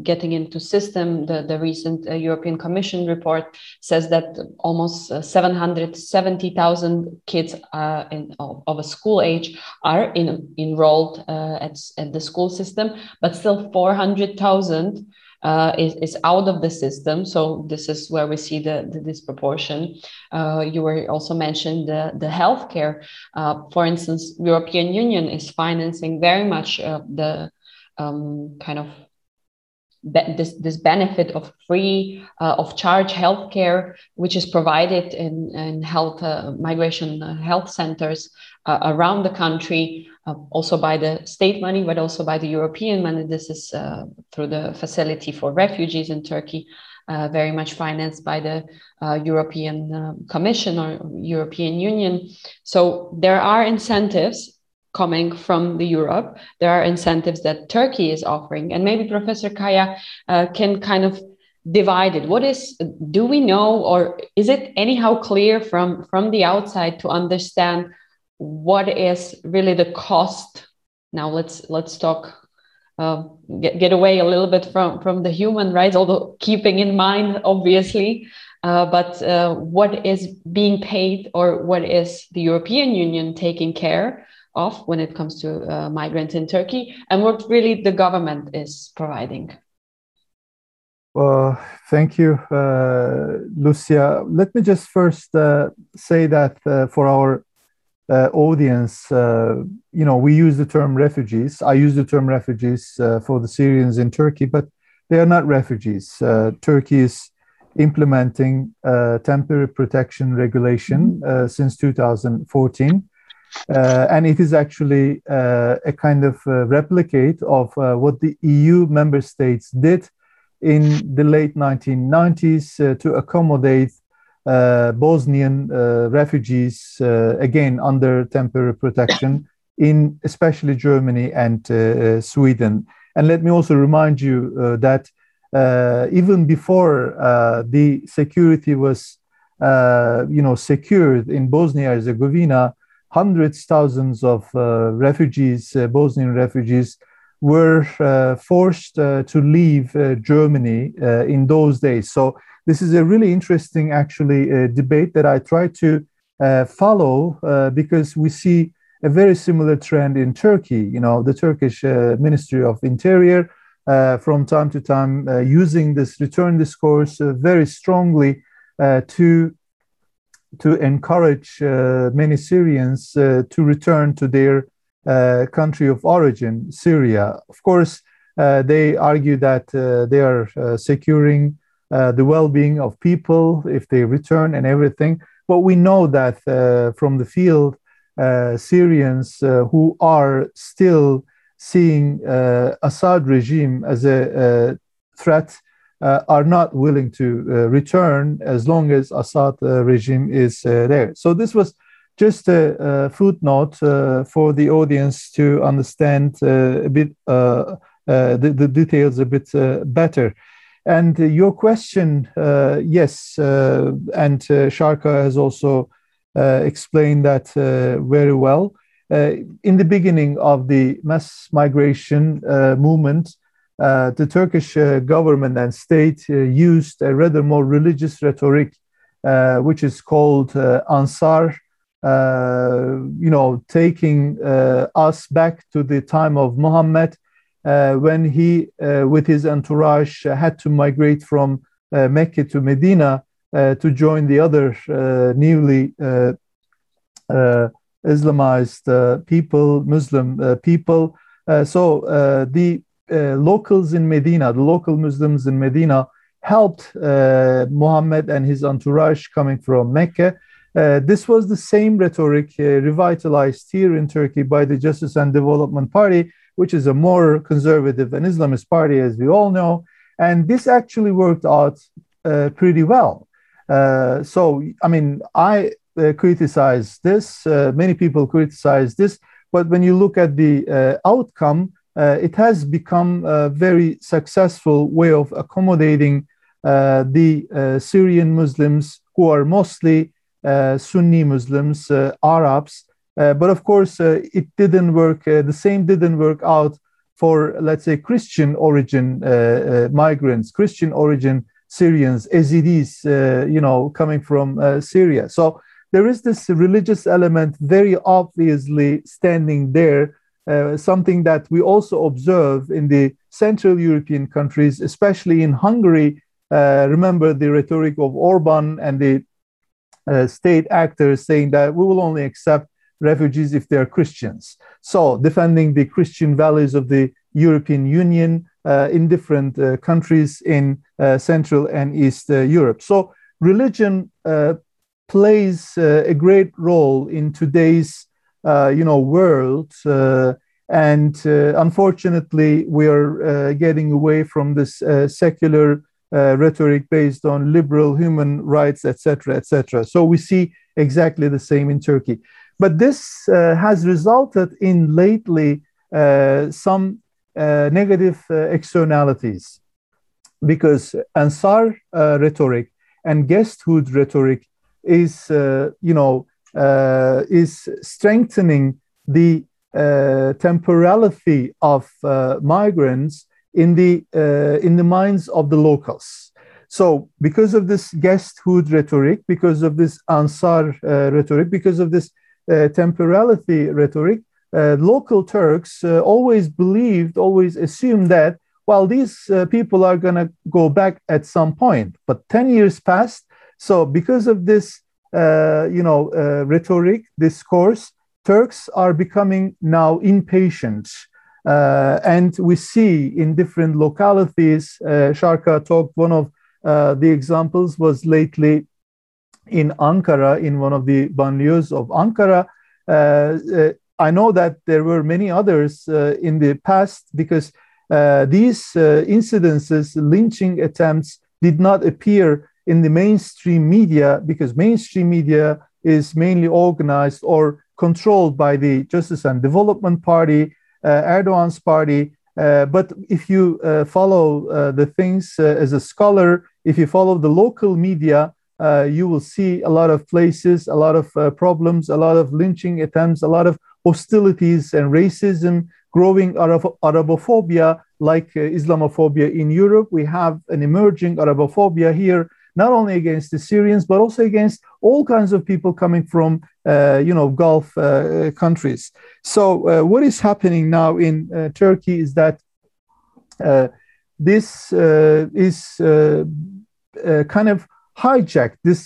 S1: getting into system. The, the recent European Commission report says that almost 770,000 kids in, of, of, a school age are in, enrolled at, at the school system, but still 400,000 uh, is, is out of the system. So this is where we see the, the disproportion. Uh, you were also mentioned the, the healthcare. Uh, for instance, European Union is financing very much the um, kind of be this, this benefit of free uh, of charge healthcare, which is provided in, in health uh, migration uh, health centers around the country uh, also by the state money, but also by the European money. This is uh, through the facility for refugees in Turkey, uh, very much financed by the uh, European uh, Commission or European Union. So there are incentives coming from the Europe. There are incentives that Turkey is offering, and maybe Professor Kaya uh, can kind of divided what is do we know or is it anyhow clear from from the outside to understand what is really the cost now let's let's talk uh, get, get away a little bit from from the human rights although keeping in mind obviously uh, but uh, what is being paid or what is the european union taking care of when it comes to uh, migrants in turkey and what really the government is providing
S2: well, thank you, uh, Lucia. Let me just first uh, say that for our audience, uh, you know, we use the term refugees. I use the term refugees uh, for the Syrians in Turkey, but they are not refugees. Turkey is implementing temporary protection regulation mm-hmm. since 2014. and it is actually a kind of replicate of what the EU member states did in the late 1990s uh, to accommodate uh, Bosnian uh, refugees, uh, again under temporary protection, in especially Germany and uh, Sweden. And let me also remind you that even before the security was, you know, secured in Bosnia Herzegovina, hundreds, thousands of refugees, Bosnian refugees, were uh, forced uh, to leave uh, Germany in those days. So this is a really interesting, actually, debate that I try to follow because we see a very similar trend in Turkey. You know, the Turkish Ministry of Interior uh, from time to time uh, using this return discourse uh, very strongly to to encourage many Syrians to return to their uh, country of origin, Syria. Of course, uh, they argue that uh, they are uh, securing uh, the well being of people if they return and everything. But we know that uh, from the field, Syrians who are still seeing Assad regime as a, a threat are not willing to return as long as Assad regime is there. So this was just a, a footnote uh, for the audience to understand uh, a bit uh, uh the, the, details a bit uh, better. And uh, your question, uh, yes, uh, and uh, Sharka has also explained that very well. in the beginning of the mass migration movement, the Turkish government and state used a rather more religious rhetoric, which is called Ansar uh, you know, taking uh, us back to the time of Muhammad uh, Uh, when he, uh, with his entourage, uh, had to migrate from Mecca to Medina to join the other newly Islamized people, Muslim people. so the locals in Medina, the local Muslims in Medina, helped uh, Muhammad and his entourage coming from Mecca uh, this was the same rhetoric uh, revitalized here in Turkey by the Justice and Development Party, which is a more conservative and Islamist party, as we all know. And this actually worked out uh, pretty well. Uh, so, I mean, I uh, criticize this, many people criticize this, but when you look at the outcome, it has become a very successful way of accommodating the Syrian Muslims who are mostly uh, Sunni Muslims, uh, Arabs. Uh, but of course, it didn't work. the same didn't work out for, let's say, Christian origin migrants, Christian origin Syrians, Yazidis, you know, coming from Syria. So there is this religious element very obviously standing there, uh, something that we also observe in the Central European countries, especially in Hungary. Uh, remember the rhetoric of Orban and the uh, state actors saying that we will only accept refugees if they are Christians. So, defending the Christian values of the European Union uh, in different uh, countries in uh, Central and East uh, Europe. So, religion uh, plays a great role in today's you know world. and unfortunately, we are getting away from this secular uh, rhetoric based on liberal human rights, etc., etc. So we see exactly the same in Turkey. But this uh, has resulted in lately uh, some uh, negative externalities. because Ansar rhetoric and guesthood rhetoric is, you know, is strengthening the uh, temporality of uh, migrants in the uh, in the minds of the locals. So, because of this guesthood rhetoric, because of this Ansar rhetoric, because of this temporality rhetoric, local Turks always believed, always assumed that well, these uh, people are going to go back at some point. But 10 years passed. So, because of this, uh, you know, uh, rhetoric, discourse, Turks are becoming now impatient. Uh, and we see in different localities, uh, Sharka talked, one of uh, the examples was lately in Ankara, in one of the banlieues of Ankara. I know that there were many others in the past because uh, these uh, incidences, lynching attempts, did not appear in the mainstream media because mainstream media is mainly organized or controlled by the Justice and Development Party, uh, Erdogan's party. Uh, but if you uh, follow uh, the things as a scholar, if you follow the local media, you will see a lot of places, a lot of problems, a lot of lynching attempts, a lot of hostilities and racism growing Arab- Arabophobia like uh, Islamophobia in Europe. We have an emerging Arabophobia here, not only against the Syrians, but also against all kinds of people coming from, uh, you know, Gulf uh, countries. So uh, what is happening now in uh, Turkey is that uh, this is kind of hijacked. This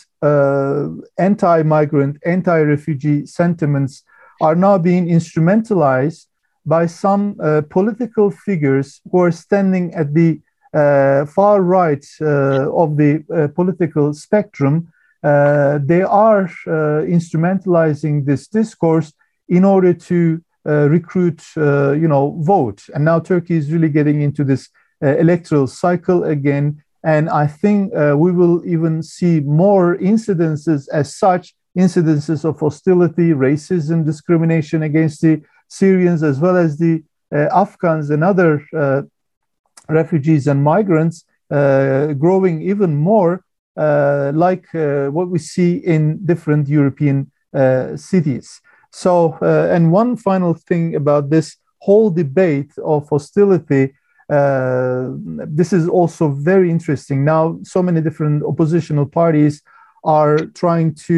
S2: anti-migrant, anti-refugee sentiments are now being instrumentalized by some uh, political figures who are standing at the uh, far right uh, of the uh, political spectrum. Uh, they are uh, instrumentalizing this discourse in order to recruit, you know, vote. And now Turkey is really getting into this electoral cycle again. And I think we will even see more incidences as such, incidences of hostility, racism, discrimination against the Syrians as well as the uh, Afghans and other uh, refugees and migrants uh, growing even more like what we see in different European cities. So, and one final thing about this whole debate of hostility uh, this is also very interesting. Now, so many different oppositional parties are trying to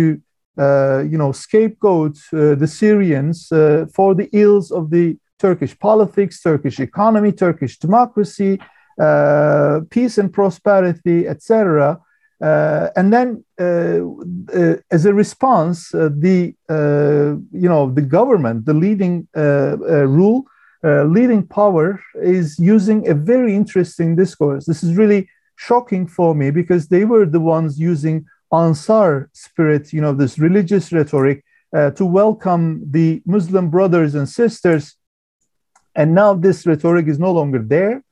S2: uh, you know, scapegoat uh, the Syrians uh, for the ills of the Turkish politics, Turkish economy, Turkish democracy, uh, peace and prosperity, etc. And then, as a response, the you know the government, the leading rule, leading power, is using a very interesting discourse. This is really shocking for me because they were the ones using Ansar spirit, you know, this religious rhetoric uh, to welcome the Muslim brothers and sisters. And now this rhetoric is no longer there.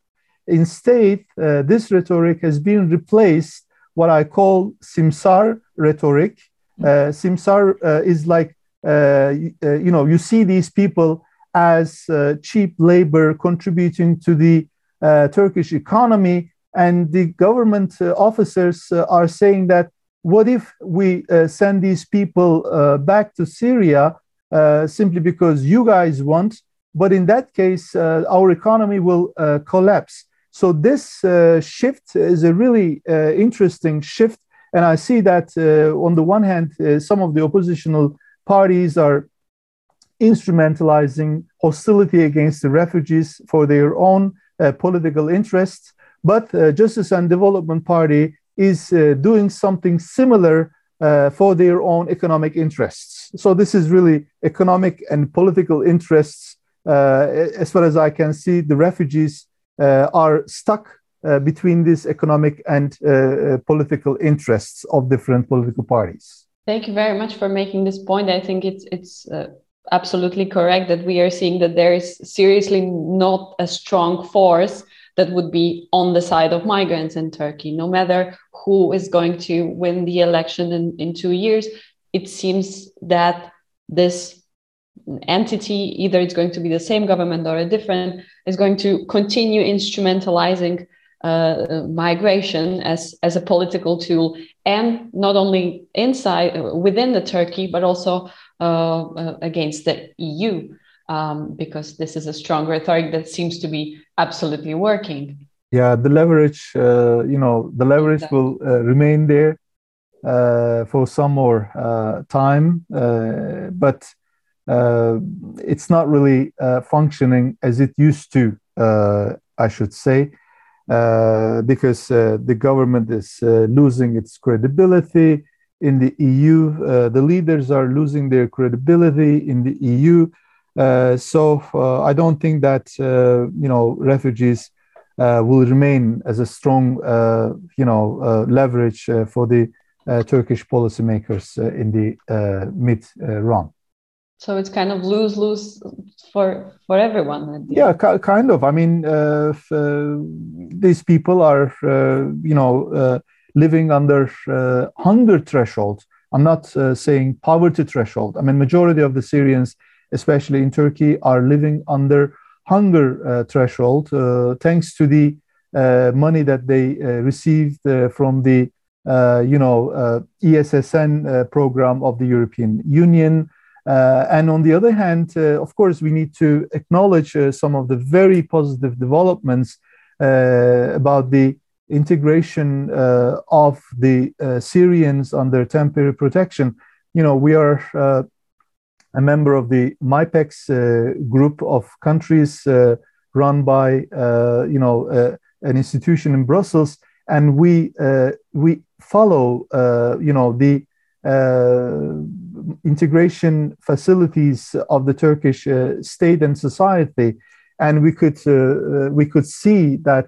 S2: Instead, uh, this rhetoric has been replaced what I call Simsar rhetoric. Uh, Simsar uh, is like, uh, uh, you know, you see these people as cheap labor contributing to the Turkish economy, and the government officers are saying that what if we uh, send these people uh, back to Syria uh, simply because you guys want? But in that case, uh, our economy will uh, collapse. So this uh, shift is a really interesting shift, and I see that on the one hand, some of the oppositional parties are instrumentalizing hostility against the refugees for their own political interests. But Justice and Development Party is uh, doing something similar uh, for their own economic interests. So this is really economic and political interests. Uh, as far as I can see, the refugees uh, are stuck uh, between these economic and uh, political interests of different political parties.
S1: Thank you very much for making this point. I think it's it's absolutely correct that we are seeing that there is seriously not a strong force that would be on the side of migrants in Turkey. No matter who is going to win the election in, in two years, it seems that this entity, either it's going to be the same government or a different, is going to continue instrumentalizing uh, migration as as a political tool, and not only inside within the Turkey, but also against the EU, um, because this is a strong rhetoric that seems to be absolutely working.
S2: Yeah, the leverage, uh, you know, the leverage exactly. will remain there uh, for some more uh, time, uh, but it's not really functioning as it used to, I should say, because the government is losing its credibility in the EU. the leaders are losing their credibility in the EU. Uh, so uh, I don't think that uh, you know refugees will remain as a strong you know leverage for the uh, Turkish policymakers uh, in the uh, mid run.
S1: So it's kind of lose lose for for everyone.
S2: Yeah, kind of. I mean, these people are you know living under hunger threshold. I'm not saying poverty threshold. I mean, majority of the Syrians, especially in Turkey, are living under hunger uh, threshold uh, thanks to the uh, money that they received from the uh, you know, uh, ESSN uh, program of the European Union. and on the other hand, of course, we need to acknowledge some of the very positive developments about the integration uh, of the uh, Syrians under temporary protection. You know, we are uh, a member of the MIPEX group of countries run by, you know, an institution in Brussels, and we we follow, uh, you know, the uh, integration facilities of the Turkish uh, state and society, and we could we could see that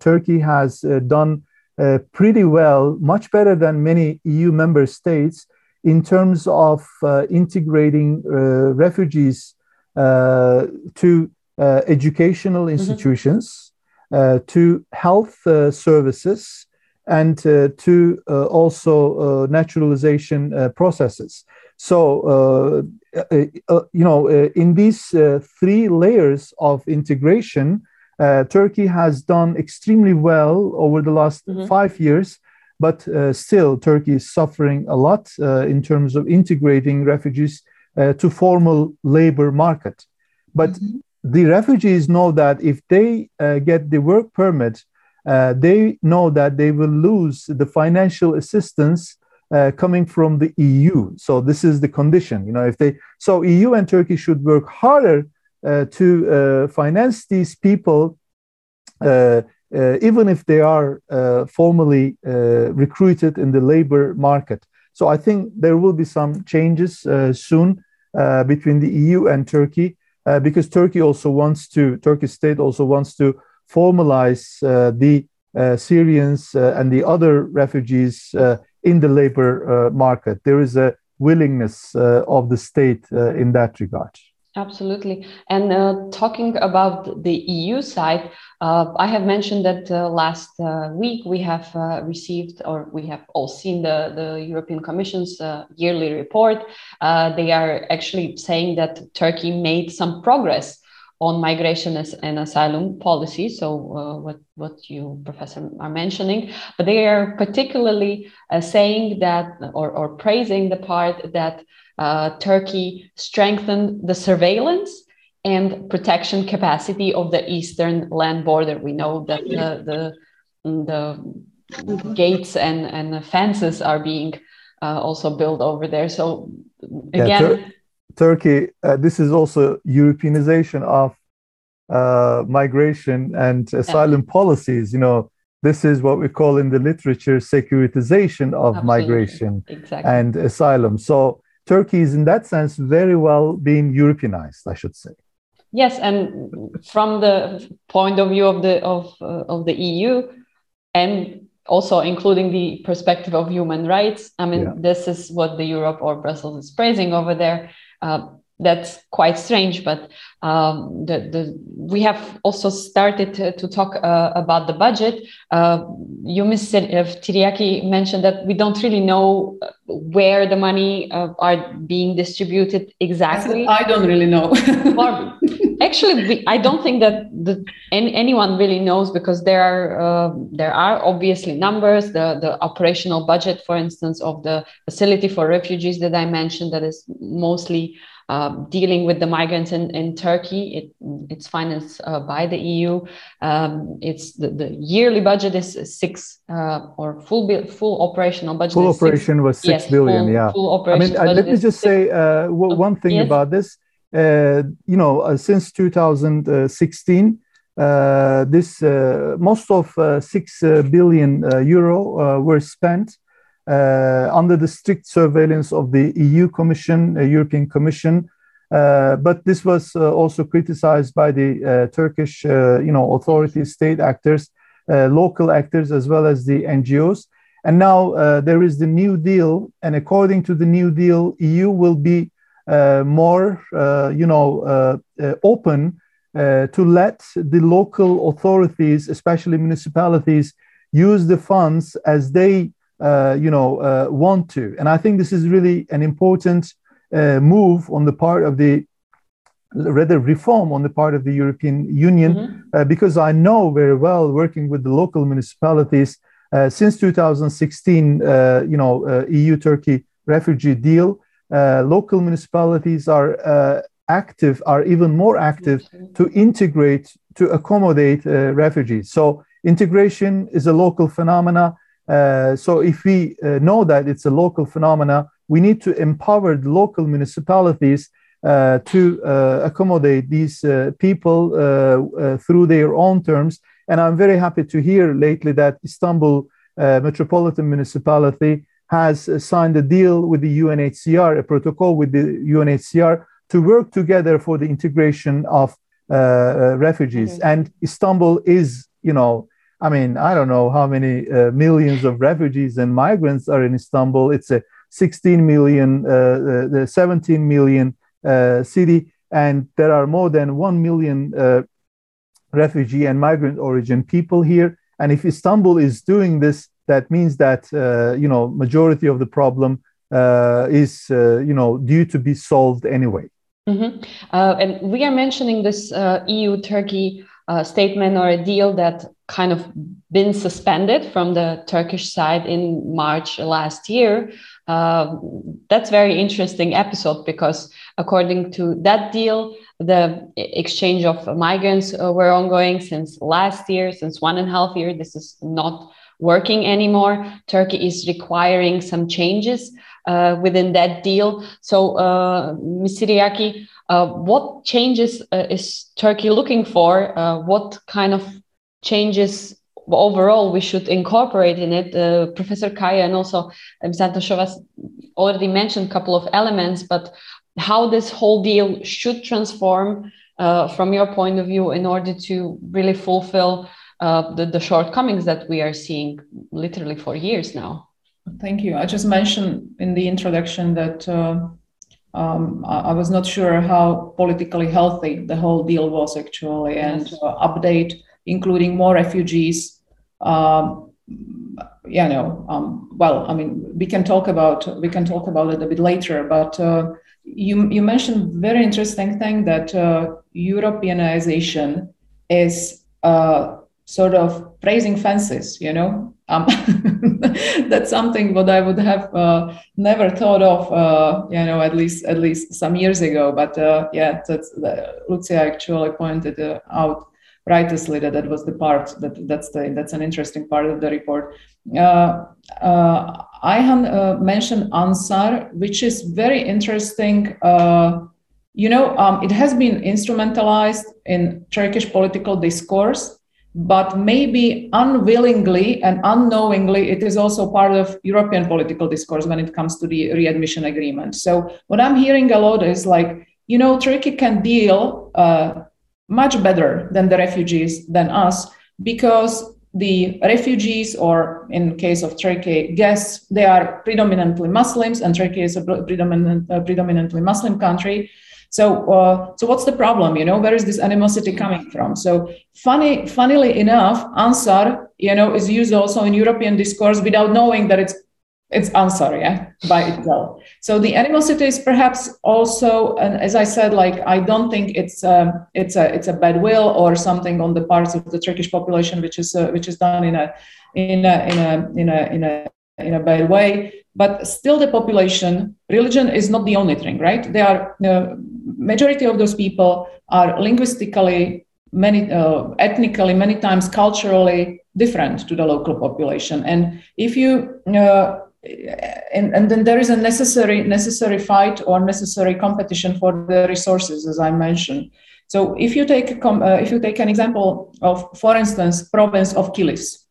S2: Turkey has done pretty well, much better than many EU member states in terms of integrating refugees to educational mm-hmm. institutions. Mm-hmm. Uh, to health uh, services and uh, to uh, also uh, naturalization processes. So, you know, in these three layers of integration, Turkey has done extremely well over the last mm-hmm. five years but uh, still turkey is suffering a lot uh, in terms of integrating refugees uh, to formal labor market but mm-hmm. the refugees know that if they get the work permit uh, they know that they will lose the financial assistance uh, coming from the EU. So this is the condition. You know, if they so EU and Turkey should work harder uh, to uh, finance these people, uh, uh, even if they are formally recruited in the labor market. So I think there will be some changes soon between the EU and Turkey because Turkey also wants to Turkish state also wants to formalize uh, the uh, Syrians uh, and the other refugees in the labor uh, market. There is a willingness uh, of the state uh, in that regard.
S1: Absolutely. And uh, talking about the EU side, uh, I have mentioned that uh, last week we have received, or we have all seen the, the European Commission's yearly report. they are actually saying that Turkey made some progress on migration and asylum policy. So uh, what what you professor are mentioning, but they are particularly uh, saying that or, or praising the part that uh, Turkey strengthened the surveillance and protection capacity of the eastern land border. We know that the the, the gates and and fences are being uh, also built over there. So again.
S2: Turkey, uh, this is also Europeanization of uh, migration and asylum yeah. policies. You know, this is what we call in the literature securitization of Absolutely. migration exactly. and asylum. So Turkey is, in that sense, very well being Europeanized, I should say.
S1: Yes, and from the point of view of the of uh, of the EU, and also including the perspective of human rights. I mean, yeah. this is what the Europe or Brussels is praising over there. Uh, that's quite strange, but um, the, the, we have also started to, to talk uh, about the budget. Uh, you, Ms. Tiryaki, mentioned that we don't really know where the money uh, are being distributed exactly.
S3: I, don't really know.
S1: actually, we, I don't think that the, any, anyone really knows because there are uh, there are obviously numbers. The the operational budget, for instance, of the facility for refugees that I mentioned, that is mostly um, dealing with the migrants in, in Turkey. It, it's financed uh, by the EU. Um, it's the, the yearly budget is six uh, or full full operational budget.
S2: Full operation six, was six yes, billion.
S1: Full,
S2: yeah.
S1: Full operation
S2: I mean, uh, let me just say uh, one thing
S1: yes.
S2: about this. Uh, you know, uh, since 2016. Uh, this uh, most of uh, six billion euro were spent under the strict surveillance of the EU Commission, uh, European Commission. Uh, but this was also criticized by the Turkish, you know, authorities, state actors, local actors, as well as the NGOs. And now uh, there is the New Deal, and according to the New Deal, EU will be uh, more, uh, you know, open to let the local authorities, especially municipalities, use the funds as they uh, you know, uh, want to. And I think this is really an important uh, move on the part of the rather reform on the part of the European Union, mm-hmm. uh, because I know very well working with the local municipalities uh, since 2016, uh, you know, EU Turkey refugee deal, local municipalities are active, are even more active to integrate, to accommodate refugees. So integration is a local phenomena. Uh, so if we uh, know that it's a local phenomena, we need to empower the local municipalities uh, to uh, accommodate these uh, people through their own terms. And I'm very happy to hear lately that Istanbul Metropolitan Municipality has signed a deal with the UNHCR, a protocol with the UNHCR to work together for the integration of refugees. Okay. And Istanbul is, you know, I mean, I don't know how many uh, millions of refugees and migrants are in Istanbul. It's a 16 million, uh, uh, 17 million uh, city, and there are more than 1 million uh, refugee and migrant origin people here. And if Istanbul is doing this, that means that uh, you know majority of the problem is you know due to be solved anyway.
S1: Mm-hmm. and we are mentioning this EU Turkey statement or a deal that kind of been suspended from the Turkish side in March last year. Uh, that's very interesting episode because according to that deal, the exchange of migrants uh, were ongoing since last year, since one and a half year. This is not working anymore. Turkey is requiring some changes uh, within that deal. So, uh, Ms. Siriaki, uh, what changes uh, is Turkey looking for? Uh, what kind of changes overall we should incorporate in it. Uh, Professor Kaya and also Ms. Antoshova already mentioned a couple of elements, but how this whole deal should transform uh, from your point of view in order to really fulfill uh, the, the shortcomings that we are seeing literally for years now.
S3: Thank you. I just mentioned in the introduction that uh, um, I, I, was not sure how politically healthy the whole deal was actually, and uh, update including more refugees. Um, you know, um, well, I mean, we can talk about we can talk about it a bit later. But uh, you you mentioned very interesting thing that uh, Europeanization is uh, sort of raising fences. You know, um, that's something what I would have uh, never thought of. Uh, you know, at least at least some years ago. But uh, yeah, that's Lucia actually pointed out righteously that that was the part that that's the that's an interesting part of the report. Uh, uh, Ayhan uh, mentioned Ansar, which is very interesting. Uh, you know, um, it has been instrumentalized in Turkish political discourse, but maybe unwillingly and unknowingly, it is also part of European political discourse when it comes to the readmission agreement. So what I'm hearing a lot is like, you know, Turkey can deal uh, much better than the refugees than us because the refugees or in case of turkey guests they are predominantly muslims and turkey is a predominant, uh, predominantly muslim country. So uh, so what's the problem you know? Where is this animosity coming from? So funny funnily enough ansar you know is used also in european discourse without knowing that it's it's Ansar yeah by itself. So the animosity is perhaps also and as i said like i don't think it's a, it's a it's a bad will or something on the parts of the turkish population which is uh, which is done in a in a in a in a in a in a bad way. But still the population religion is not the only thing right? They are the majority of those people are linguistically many uh, ethnically many times culturally different to the local population. And if you uh, and, and then there is a necessary necessary fight or necessary competition for the resources as i mentioned. So if you take uh, if you take an example of for instance province of kilis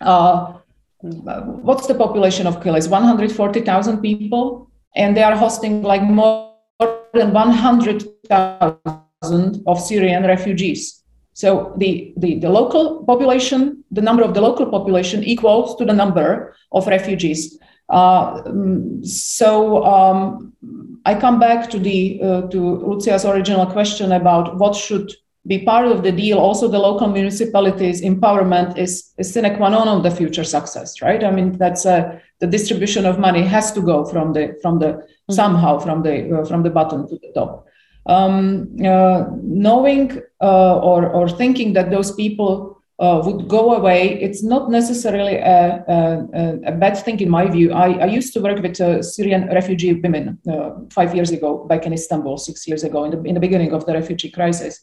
S3: uh, what's the population of kilis? 140000 people and they are hosting like more than 100000 of syrian refugees so the, the, the local population, the number of the local population equals to the number of refugees. Uh, so um, I come back to the uh, to Lucia's original question about what should be part of the deal. Also, the local municipalities' empowerment is, is sine qua non of the future success, right? I mean, that's uh, the distribution of money has to go from the from the mm-hmm. somehow from the uh, from the bottom to the top um, uh, knowing uh, or, or thinking that those people uh, would go away, it's not necessarily a, a, a, bad thing in my view. I, I used to work with uh, Syrian refugee women uh, five years ago, back in Istanbul, six years ago, in the, in the beginning of the refugee crisis.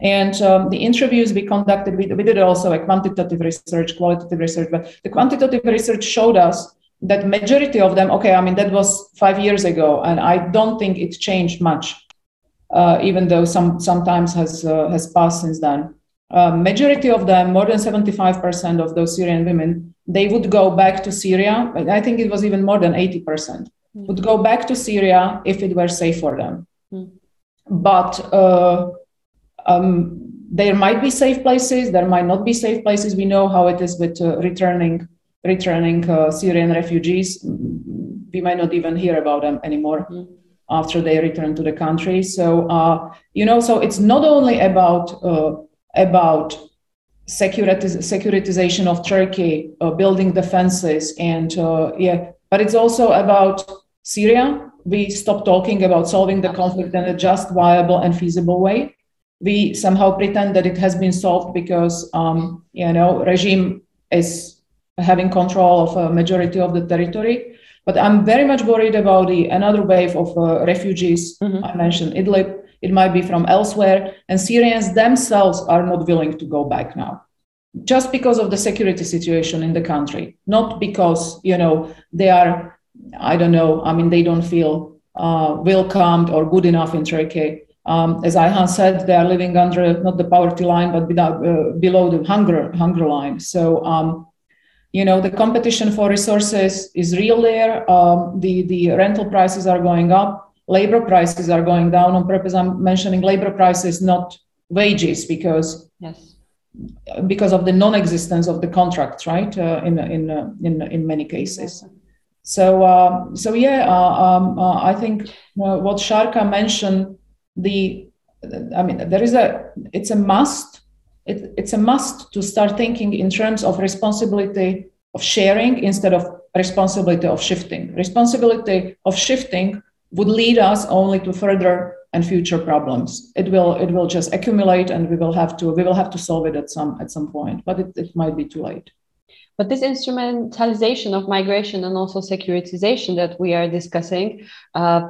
S3: And um, the interviews we conducted, we, we did also a quantitative research, qualitative research, but the quantitative research showed us that majority of them, okay, I mean, that was five years ago, and I don't think it changed much uh, even though some sometimes has uh, has passed since then. Uh, majority of them, more than 75% of those Syrian women, they would go back to Syria. I think it was even more than 80%, mm. would go back to Syria if it were safe for them. Mm. But uh, um, there might be safe places, there might not be safe places. We know how it is with uh, returning returning uh, Syrian refugees. We might not even hear about them anymore. Mm after they return to the country. So uh, you know, so it's not only about uh, about securitiz- securitization of Turkey, uh, building defenses, and uh, yeah, but it's also about Syria. We stop talking about solving the conflict in a just, viable, and feasible way. We somehow pretend that it has been solved because um, you know regime is having control of a majority of the territory but I'm very much worried about the another wave of uh, refugees. Mm-hmm. I mentioned Idlib. It might be from elsewhere, and Syrians themselves are not willing to go back now, just because of the security situation in the country, not because you know they are. I don't know. I mean, they don't feel uh, welcomed or good enough in Turkey. Um, as Ayhan said, they are living under not the poverty line, but without, uh, below the hunger hunger line. So um, you know the competition for resources is real there. Um, the the rental prices are going up. Labor prices are going down. On purpose i'm mentioning labor prices not wages because yes. because of the non-existence of the contracts right? Uh, in in uh, in in many cases. So uh, so yeah uh, um, uh, i think uh, what sharka mentioned the i mean there is a it's a must it, it's a must to start thinking in terms of responsibility of sharing instead of responsibility of shifting. Responsibility of shifting would lead us only to further and future problems. It will it will just accumulate, and we will have to we will have to solve it at some at some point. But it, it might be too late.
S1: But this instrumentalization of migration and also securitization that we are discussing uh,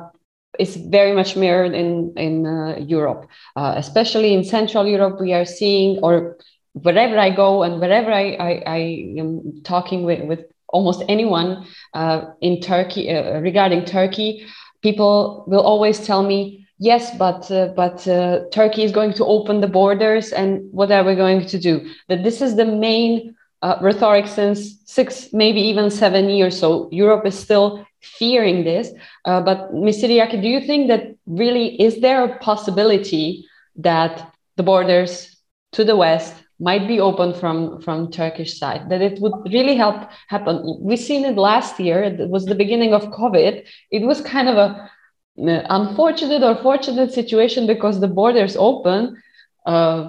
S1: is very much mirrored in in uh, Europe, uh, especially in Central Europe. We are seeing, or wherever I go and wherever I, I, I am talking with, with almost anyone uh, in Turkey uh, regarding Turkey, people will always tell me, yes, but uh, but uh, Turkey is going to open the borders, and what are we going to do? That this is the main uh, rhetoric since six, maybe even seven years. So Europe is still fearing this. Uh, but Ms. Siriaki, do you think that really is there a possibility that the borders to the west might be open from from Turkish side. That it would really help happen. We've seen it last year. It was the beginning of COVID. It was kind of a unfortunate or fortunate situation because the borders open. Uh,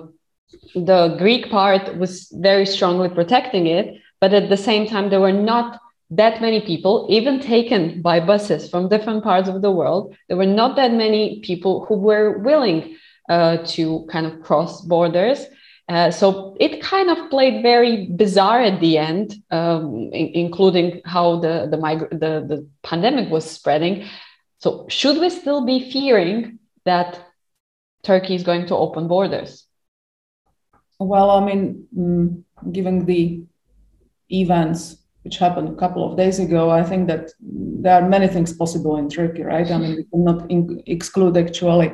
S1: the Greek part was very strongly protecting it, but at the same time, there were not that many people, even taken by buses from different parts of the world. There were not that many people who were willing uh, to kind of cross borders. Uh, so it kind of played very bizarre at the end, um, in, including how the the, the the pandemic was spreading. So should we still be fearing that Turkey is going to open borders?
S3: Well, I mean, mm, given the events which happened a couple of days ago, I think that there are many things possible in Turkey, right? I mean, we cannot in- exclude actually.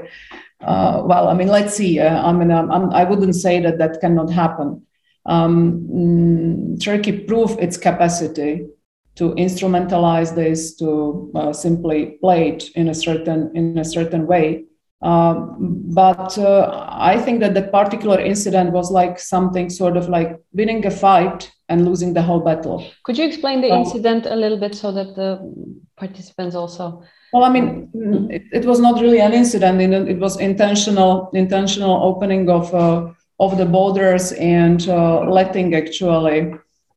S3: Uh, well, I mean, let's see. Uh, I mean, I'm, I'm, I would not say that that cannot happen. Um, mm, Turkey proved its capacity to instrumentalize this, to uh, simply play it in a certain in a certain way. Um, but uh, I think that the particular incident was like something sort of like winning a fight and losing the whole battle.
S1: Could you explain the um, incident a little bit so that the participants also?
S3: Well, I mean, it, it was not really an incident. It was intentional, intentional opening of uh, of the borders and uh, letting actually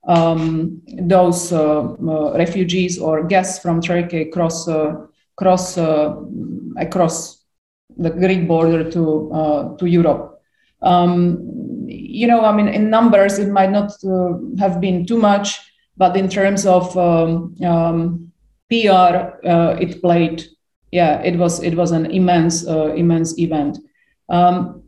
S3: um, those uh, uh, refugees or guests from Turkey cross uh, cross across the Greek border to uh, to Europe. Um, you know, I mean, in numbers, it might not uh, have been too much, but in terms of um, um, PR, uh, it played. Yeah, it was it was an immense uh, immense event. Um,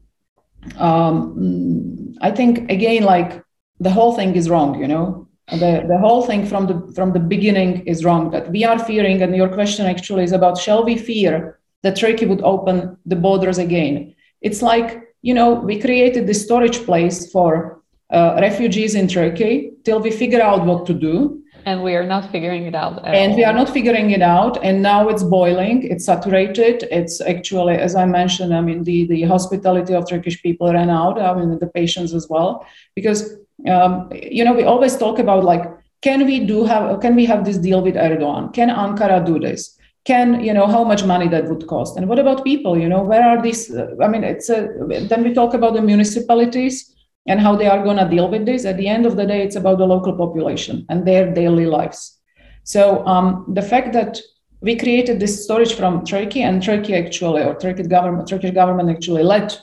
S3: um, I think again, like the whole thing is wrong. You know, the, the whole thing from the from the beginning is wrong that we are fearing and your question actually is about shall we fear that Turkey would open the borders again. It's like, you know, we created this storage place for uh, refugees in Turkey till we figure out what to do.
S1: And we are not figuring it out.
S3: and all. we are not figuring it out. And now it's boiling, it's saturated. It's actually, as I mentioned, I mean, the, the hospitality of Turkish people ran out, I mean, the patience as well. Because, um, you know, we always talk about like, can we do have, can we have this deal with Erdogan? Can Ankara do this? Can you know how much money that would cost? And what about people you know where are these uh, i mean it's a, then we talk about the municipalities and how they are going to deal with this. At the end of the day it's about the local population and their daily lives. So um, the fact that we created this storage from turkey and turkey actually or turkish government turkish government actually let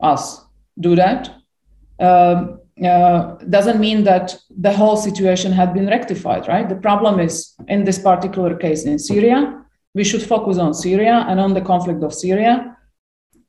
S3: us do that um, uh, doesn't mean that the whole situation had been rectified, right? The problem is in this particular case in Syria, we should focus on Syria and on the conflict of Syria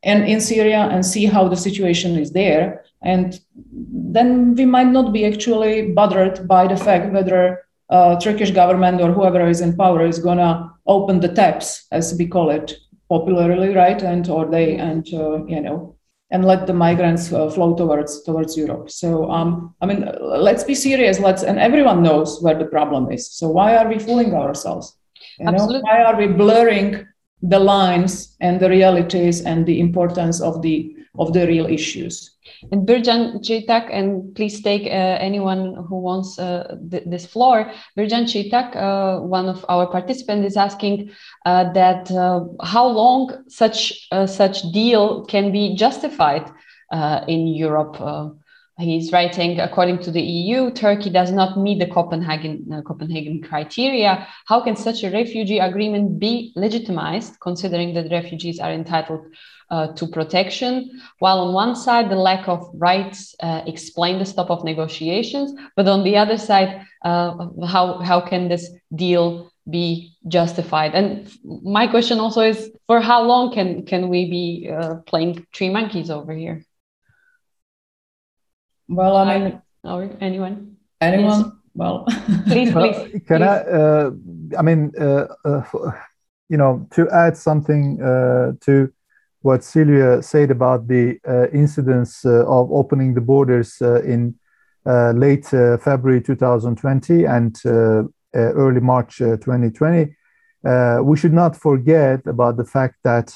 S3: and in Syria and see how the situation is there. And then we might not be actually bothered by the fact whether uh, Turkish government or whoever is in power is gonna open the taps, as we call it popularly, right? And or they and uh, you know and let the migrants uh, flow towards towards Europe. So um, I mean, let's be serious. Let's and everyone knows where the problem is. So why are we fooling ourselves? You Absolutely. know, why are we blurring the lines and the realities and the importance of the of the real issues?
S1: And Birjan Chitak, and please take uh, anyone who wants uh, th this floor. Birjan Chitak, uh, one of our participants, is asking uh, that uh, how long such uh, such deal can be justified in Europe. He's writing, according to the EU, Turkey does not meet the Copenhagen, Copenhagen criteria. How can such a refugee agreement be legitimized, considering that refugees are entitled uh, to protection, while on one side the lack of rights uh, explain the stop of negotiations, but on the other side, uh, how how can this deal be justified? And my question also is, for how long can can we be uh, playing three monkeys over here?
S3: Well, I mean,
S1: or anyone,
S3: anyone. Yes. Well,
S1: please, please.
S2: Can please. I? Uh, I mean, uh, you know, to add something to what Silvia said about the uh, incidents uh, of opening the borders uh, in uh, late uh, February 2020 and uh, early March 2020, we should not forget about the fact that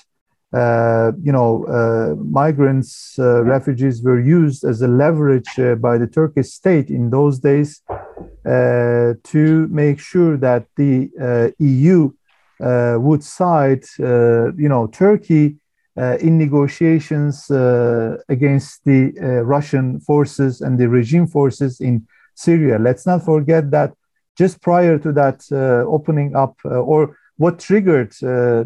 S2: you know migrants, refugees were used as a leverage by the Turkish state in those days to make sure that the EU would side, you know, Turkey Uh, in negotiations uh, against the uh, Russian forces and the regime forces in Syria. Let's not forget that just prior to that uh, opening up, uh, or what triggered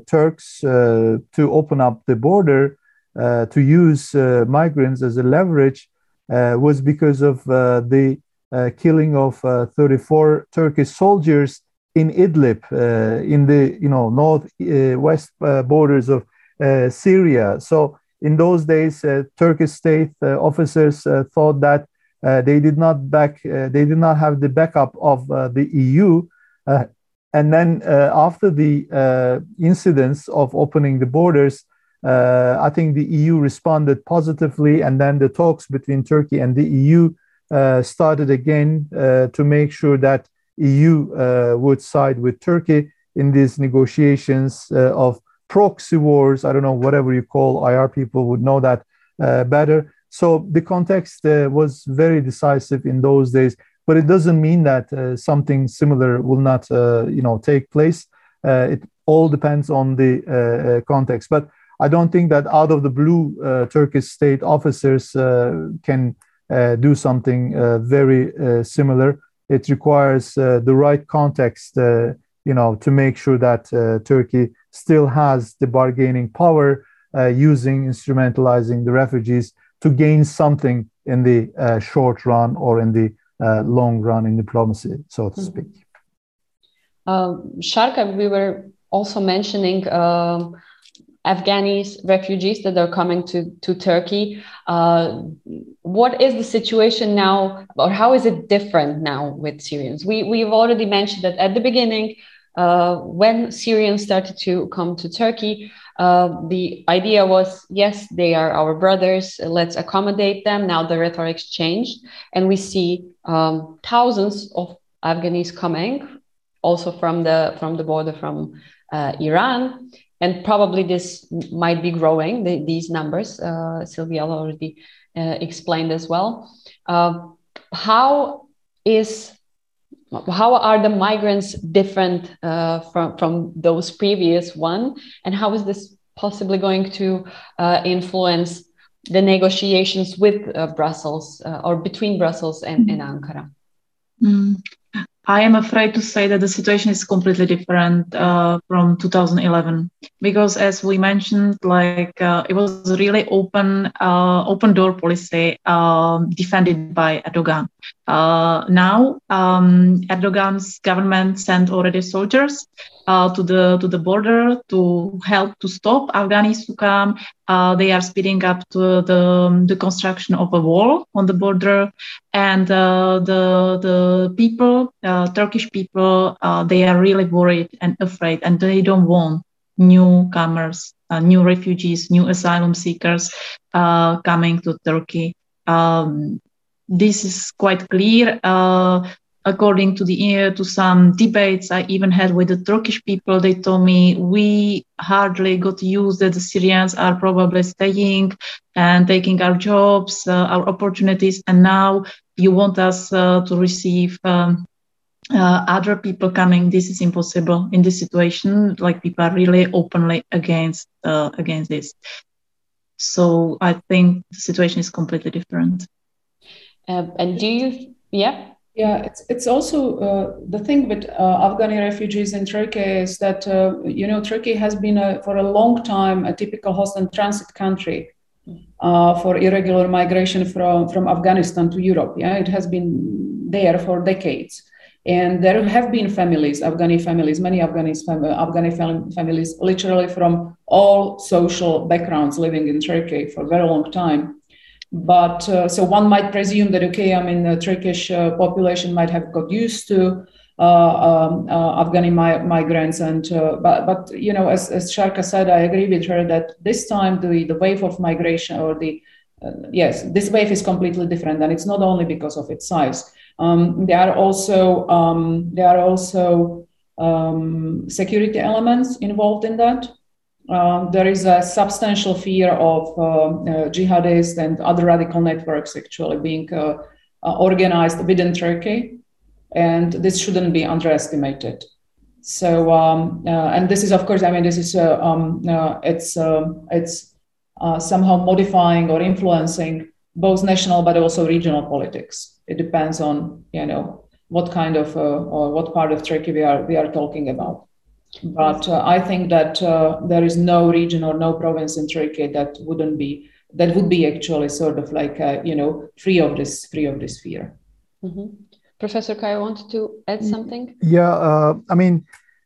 S2: Turks to open up the border to use migrants as a leverage was because of the killing of 34 Turkish soldiers in Idlib, uh, in the you know northwest uh, uh, borders of Syria. So in those days, Turkish state officers thought that they did not back, they did not have the backup of the EU. and then after the incidents of opening the borders, uh, I think the EU responded positively, and then the talks between Turkey and the EU uh, started again uh, to make sure that EU uh, would side with Turkey in these negotiations uh, of proxy wars. I don't know, whatever you call IR people would know that uh, better. So the context was very decisive in those days, but it doesn't mean that something similar will not, you know, take place. it all depends on the context, but. I don't think that out of the blue uh, Turkish state officers uh, can uh, do something very similar it requires uh, the right context, uh, you know, to make sure that uh, Turkey still has the bargaining power, using instrumentalizing the refugees to gain something in the short run or in the long run in diplomacy, so to mm-hmm. speak.
S1: Um, Sharka, we were also mentioning um, Afghanis refugees that are coming to, to Turkey. Uh, what is the situation now, or how is it different now with Syrians? We, we've already mentioned that at the beginning, uh, when Syrians started to come to Turkey, uh, the idea was yes, they are our brothers, let's accommodate them. Now the rhetoric changed, and we see um, thousands of Afghanis coming, also from the, from the border from uh, Iran and probably this might be growing the, these numbers uh, sylvia already uh, explained as well uh, how is how are the migrants different uh, from from those previous one? And how is this possibly going to uh, influence the negotiations with uh, brussels or between brussels and, and ankara?
S4: Mm. I am afraid to say that the situation is completely different uh, from 2011 because, as we mentioned, like uh, it was really open, uh, open door policy um, defended by Erdogan. Uh, now, um, Erdogan's government sent already soldiers uh, to the to the border to help to stop Afghans to come. Uh, they are speeding up to the the construction of a wall on the border, and uh, the the people, uh, Turkish people, uh, they are really worried and afraid, and they don't want newcomers, uh, new refugees, new asylum seekers coming to Turkey. Um, this is quite clear according to the uh, to some debates I even had with the Turkish people, they told me we hardly got used that the Syrians are probably staying and taking our jobs, uh, our opportunities, and now you want us uh, to receive. Um, uh, other people coming. This is impossible in this situation. Like people are really openly against uh, against this. So i think the situation is completely different.
S1: Uh, and do you yeah
S3: yeah, it's it's also uh, the thing with uh, Afghani refugees in Turkey is that uh, you know Turkey has been a, for a long time a typical host and transit country uh, for irregular migration from from Afghanistan to Europe. Yeah, it has been there for decades, and there have been families, Afghani families, many Afghani fam- Afghani fam- families, literally from all social backgrounds living in Turkey for a very long time but uh, so one might presume that okay, I mean the Turkish uh, population might have got used to uh, um, uh, Afghani mi- migrants, and but but you know as as Sharka said, I agree with her that this time the the wave of migration or the yes, this wave is completely different, and it's not only because of its size. Um, there are also um, there are also um, security elements involved in that. Um, there is a substantial fear of uh, uh, jihadists and other radical networks actually being uh, uh organized within Turkey, and this shouldn't be underestimated. So, um, uh, and this is, of course, I mean, this is uh, um, it's um, it's somehow modifying or influencing both national but also regional politics. It depends on you know what kind of or what part of Turkey we are we are talking about. But I think that there is no region or no province in Turkey that wouldn't be that would be actually sort of like you know free of this free of this fear.
S1: Mm-hmm. Professor Kaya, wanted to add something?
S2: Yeah, uh, I mean,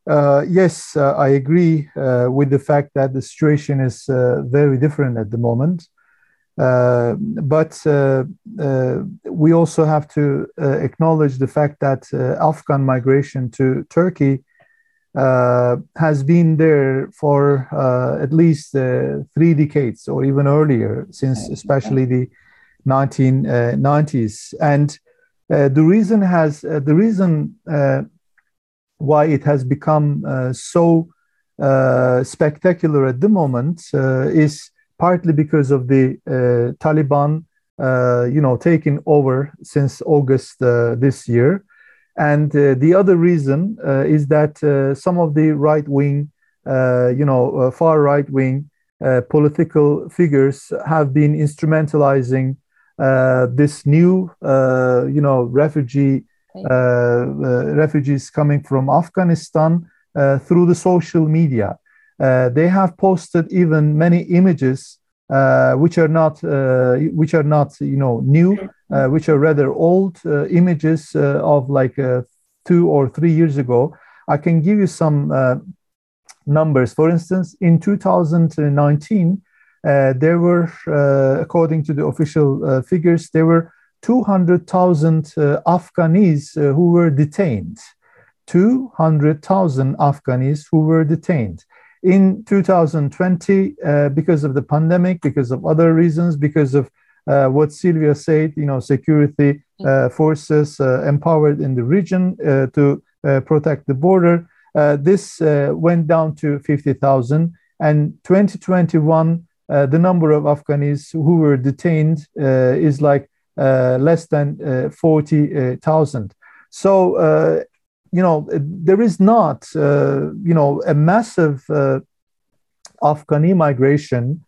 S2: uh, yes, uh, I agree uh, with the fact that the situation is uh, very different at the moment. Uh, but we also have to acknowledge the fact that Afghan migration to Turkey Uh, has been there for uh, at least uh, three decades or even earlier, since especially the 1990s. And uh, the reason has uh, the reason uh, why it has become so spectacular at the moment is partly because of the Taliban, you know, taking over since August this year. And uh, the other reason uh, is that uh, some of the right wing, you know, far right wing political figures have been instrumentalizing uh, this new, uh, you know, refugee uh, refugees coming from Afghanistan through the social media. they have posted even many images uh, which are not uh, which are not you know new uh, which are rather old images of like two or three years ago i can give you some numbers for instance in 2019 uh, there were, uh, according to the official uh, figures, there were 200,000 Afghanis who were detained. 200,000 Afghanis who were detained. In 2020, because of the pandemic, because of other reasons, because of uh, what Sylvia said, you know, security uh, forces uh, empowered in the region to protect the border. this went down to 50,000. And 2021, uh, the number of Afghans who were detained uh, is like uh, less than 40,000. So, you know, there is not, you know, a massive Afghani migration,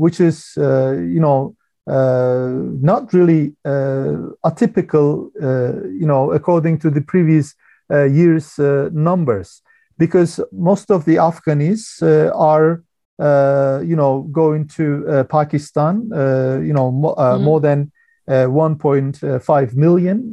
S2: which is, you know, uh, not really uh, atypical, uh, you know, according to the previous year's numbers, because most of the Afghans are uh, you know, going to uh, Pakistan, uh, you know, mo- mm-hmm. more than 1.5 million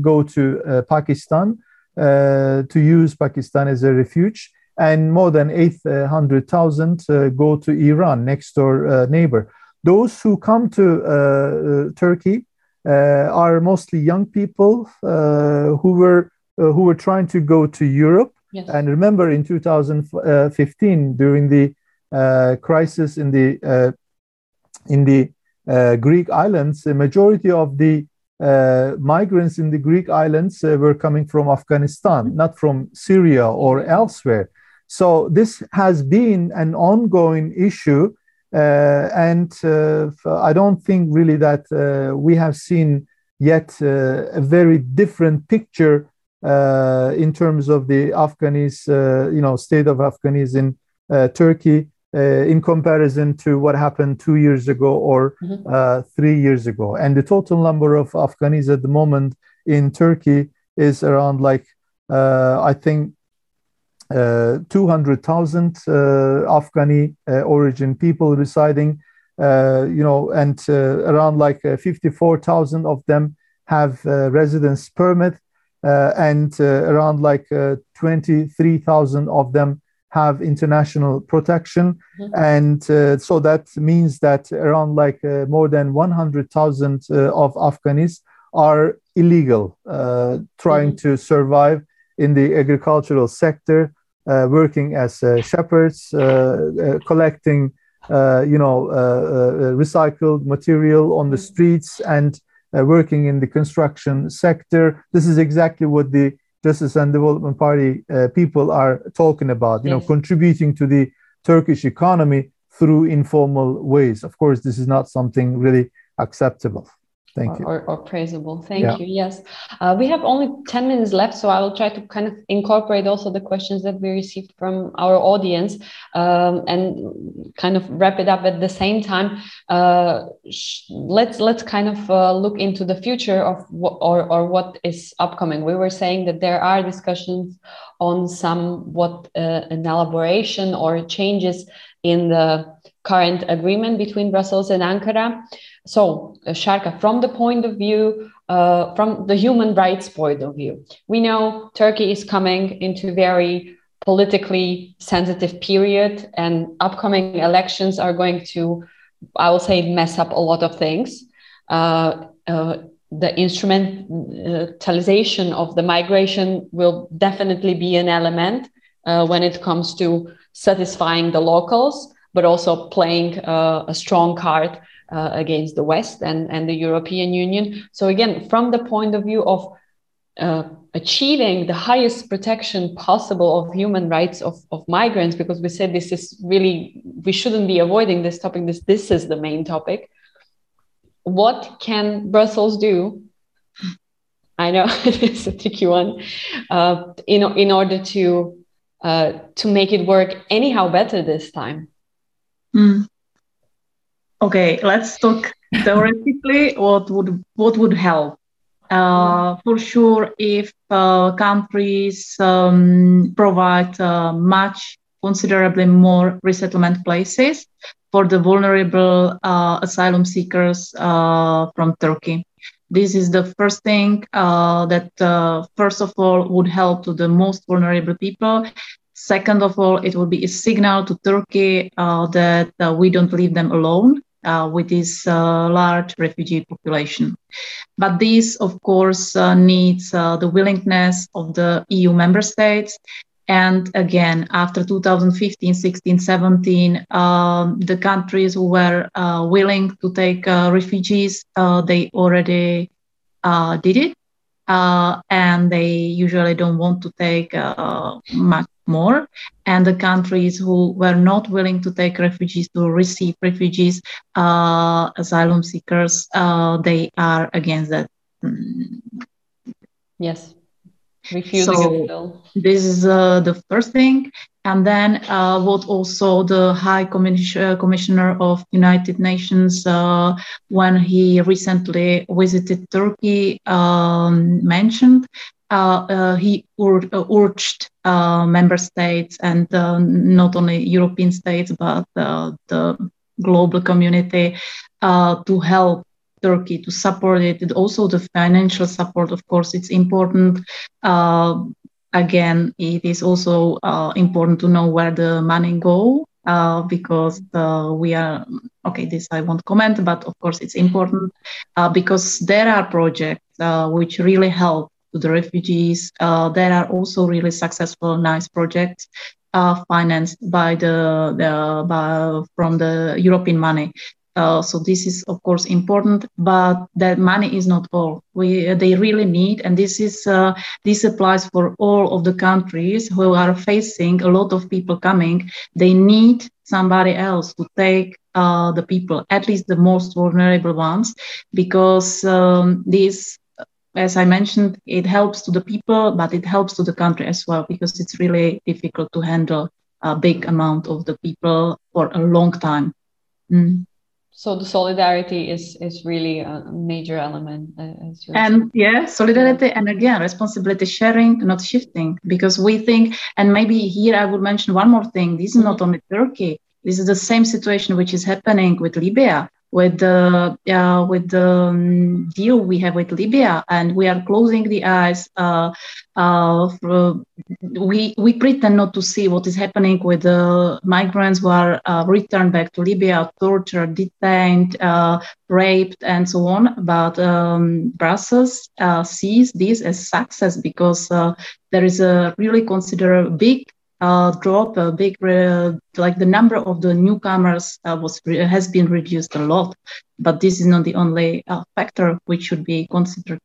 S2: go to Pakistan to use Pakistan as a refuge, and more than 800,000 go to Iran, next door neighbor. Those who come to Turkey are mostly young people who were who were trying to go to Europe. Yes. And remember, in 2015, during the uh, crisis in the uh, in the uh, Greek islands, the majority of the migrants in the Greek islands were coming from Afghanistan, not from Syria or elsewhere. So this has been an ongoing issue, uh, and uh, I don't think really that uh, we have seen yet a very different picture in terms of the Afghanis, you know, state of Afghanis in Turkey uh, in comparison to what happened two years ago or mm-hmm. uh, three years ago. And the total number of Afghanis at the moment in Turkey is around like, uh, I think, uh, 200,000 uh, Afghani uh, origin people residing, you know, and around like 54,000 of them have residence permit, and around like 23,000 of them have international protection. Mm-hmm. And uh, so that means that around like uh, more than 100,000 uh, of Afghanis are illegal, uh, trying mm-hmm. to survive in the agricultural sector, uh, Uh, working as uh, shepherds, uh, uh, collecting, you know, recycled material on the streets and working in the construction sector. This is exactly what the Justice and Development Party uh, people are talking about, you yes. know, contributing to the Turkish economy through informal ways. Of course, this is not something really acceptable. Thank
S1: or,
S2: you.
S1: Or, or praisable. Thank
S2: Yeah.
S1: you. Yes. Uh, we have only 10 minutes left, so I will try to kind of incorporate also the questions that we received from our audience um, and kind of wrap it up at the same time. Uh, sh- let's let's kind of uh, look into the future of what or, or what is upcoming. We were saying that there are discussions on somewhat uh, an elaboration or changes in the current agreement between Brussels and Ankara. So, uh, Sharka, from the point of view, uh, from the human rights point of view, we know Turkey is coming into very politically sensitive period, and upcoming elections are going to, I will say, mess up a lot of things. Uh, uh, the instrumentalization of the migration will definitely be an element uh, when it comes to satisfying the locals, but also playing uh, a strong card uh, against the West and, and the European Union. So, again, from the point of view of uh, achieving the highest protection possible of human rights of, of migrants, because we said this is really, we shouldn't be avoiding this topic, this, this is the main topic. What can Brussels do? I know it's a tricky one, uh, in, in order to uh, to make it work anyhow better this time.
S4: Mm. Okay, let's talk theoretically. what would what would help? Uh, for sure, if uh, countries um, provide uh, much considerably more resettlement places for the vulnerable uh, asylum seekers uh, from Turkey. This is the first thing uh, that, first of all, would help to the most vulnerable people. Second of all, it will be a signal to Turkey that we don't leave them alone uh, with this uh, large refugee population. But this, of course, uh, needs the willingness of the EU member states. And again, after 2015, 16, 17, um, the countries who were willing to take refugees, they already did it. Uh, and they usually don't want to take uh, much more. And the countries who were not willing to take refugees, to receive refugees, uh, asylum seekers, they are against that.
S1: Yes, refusing
S4: so This is the first thing. And then uh, what also the High Commissioner of United Nations, uh, when he recently visited Turkey, um, mentioned, uh, Uh, uh, he ur- uh, urged member states and not only European states, but the global community to help Turkey to support it. And also the financial support, of course, it's important. Uh, again, it is also uh, important to know where the money go uh, because we are okay. This I won't comment, but of course it's important because there are projects which really help to the refugees. there are also really successful, nice projects uh, financed by the, the by, from the European money. Uh, so this is of course important, but that money is not all. We they really need, and this is uh, this applies for all of the countries who are facing a lot of people coming. They need somebody else to take uh, the people, at least the most vulnerable ones, because um, this as I mentioned, it helps to the people, but it helps to the country as well because it's really difficult to handle a big amount of the people for a long time. Mm.
S1: So the solidarity is is really a major element. Uh,
S4: and yeah, solidarity and again responsibility sharing, not shifting, because we think. And maybe here I would mention one more thing. This is mm-hmm. not only Turkey. This is the same situation which is happening with Libya with the uh, with the um, deal we have with Libya, and we are closing the eyes. Uh, uh, for, we we pretend not to see what is happening with the migrants who are uh, returned back to Libya, tortured, detained, uh, raped, and so on. But um, Brussels uh, sees this as success because there is a really considerable big drop a big uh, like the number of the newcomers uh, was has been reduced a lot but this is not the only uh, factor which should be considered.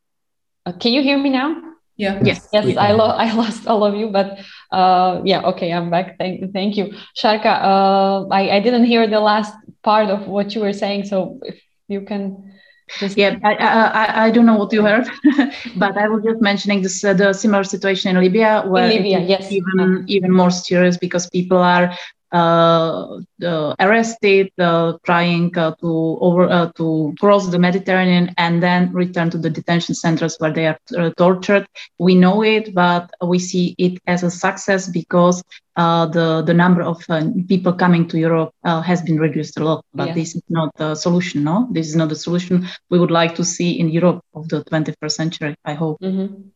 S1: Uh, can you hear me now?
S3: Yeah.
S4: Yes.
S1: Yes i, lo- I lost all of you but uh, yeah okay i'm back. Thank, thank you. Sharka I, I didn't hear the last part of what you were saying so if you can
S4: Just yeah, I, I, I, don't know what you heard, but I was just mentioning this uh, the similar situation in Libya, where
S1: in Libya, yes.
S4: even even more serious because people are arrested, uh, trying uh, to over to cross the Mediterranean and then return to the detention centers where they are tortured. We know it, but we see it as a success because the the number of people coming to Europe has been reduced a lot. But yeah. this is not the solution. No, this is not the solution we would like to see in Europe of the 21st century. I hope.
S1: Mm-hmm.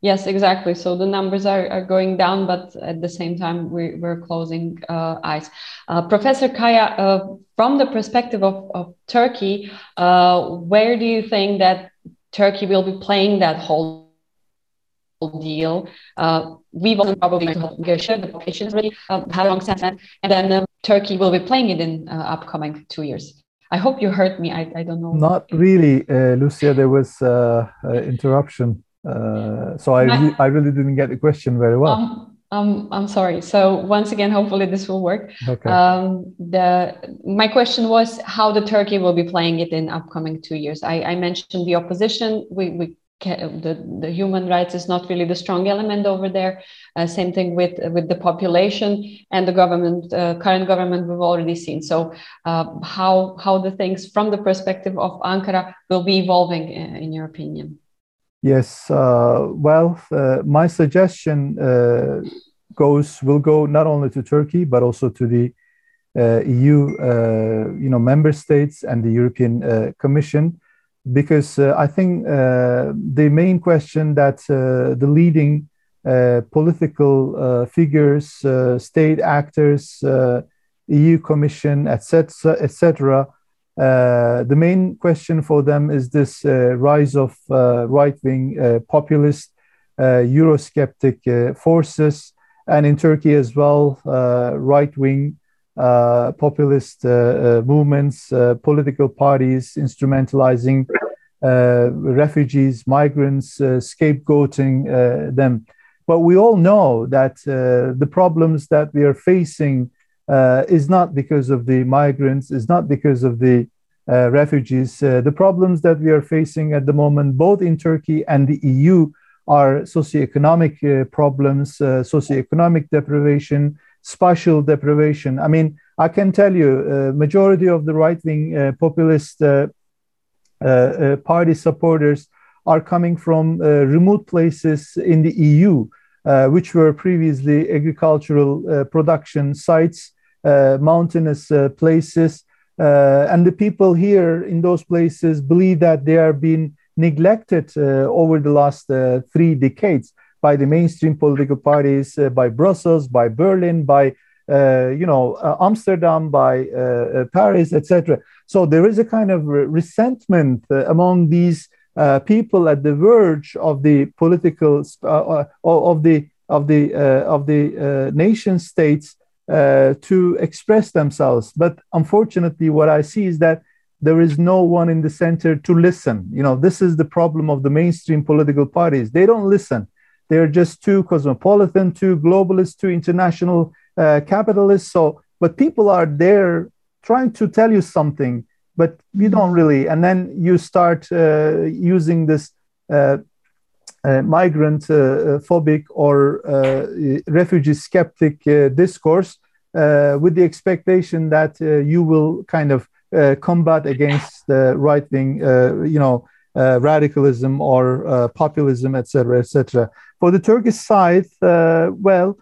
S1: Yes, exactly. So the numbers are, are going down, but at the same time, we, we're closing uh, eyes. Uh, Professor Kaya, uh, from the perspective of, of Turkey, uh, where do you think that Turkey will be playing that whole deal? Uh, we've all probably negotiated the population really uh, how long then, and then um, Turkey will be playing it in upcoming two years. I hope you heard me. I, I don't know.
S2: Not really, Lucia. There was interruption. Uh, so I, re- I really didn't get the question very well.
S1: Um, um, I'm sorry. So once again, hopefully this will work.
S2: Okay.
S1: Um, the my question was how the Turkey will be playing it in upcoming two years. I, I mentioned the opposition. We we the the human rights is not really the strong element over there. Uh, same thing with with the population and the government. Uh, current government we've already seen. So uh, how how the things from the perspective of Ankara will be evolving in, uh, in your opinion?
S2: Yes, uh, well, uh, my suggestion uh, goes will go not only to Turkey but also to the uh, EU, uh, you know, member states and the European uh, Commission, because I think the main question that the leading political figures, state actors, EU Commission, etc., etc., Uh, the main question for them is this uh, rise of uh, right-wing uh, populist uh, Eurosceptic uh, forces, and in Turkey as well, uh, right-wing populist movements, political parties instrumentalizing refugees, migrants, scapegoating them. But we all know that the problems that we are facing uh, is not because of the migrants, is not because of the uh, refugees. Uh, the problems that we are facing at the moment, both in Turkey and the EU, are socioeconomic uh, problems, uh, socioeconomic deprivation, spatial deprivation. I mean, I can tell you, uh, majority of the right-wing populist party supporters are coming from remote places in the EU, which were previously agricultural production sites Uh, mountainous uh, places. Uh, and the people here in those places believe that they are being neglected uh, over the last uh, three decades by the mainstream political parties, by Brussels, by Berlin, by uh, you know, uh, Amsterdam, by uh, Paris, etc. So there is a kind of resentment among these people at the verge of the political of the of the of the nation states uh, to express themselves. But unfortunately, what I see is that there is no one in the center to listen. You know, this is the problem of the mainstream political parties. They don't listen. They're just too cosmopolitan, too globalist, too international uh, capitalists. So, but people are there trying to tell you something, but you don't really. And then you start uh, using this uh, migrant uh, uh, phobic or refugee skeptic discourse with the expectation that you will kind of combat against the right wing, you know, radicalism or populism, etc., etc. For the Turkish side, well,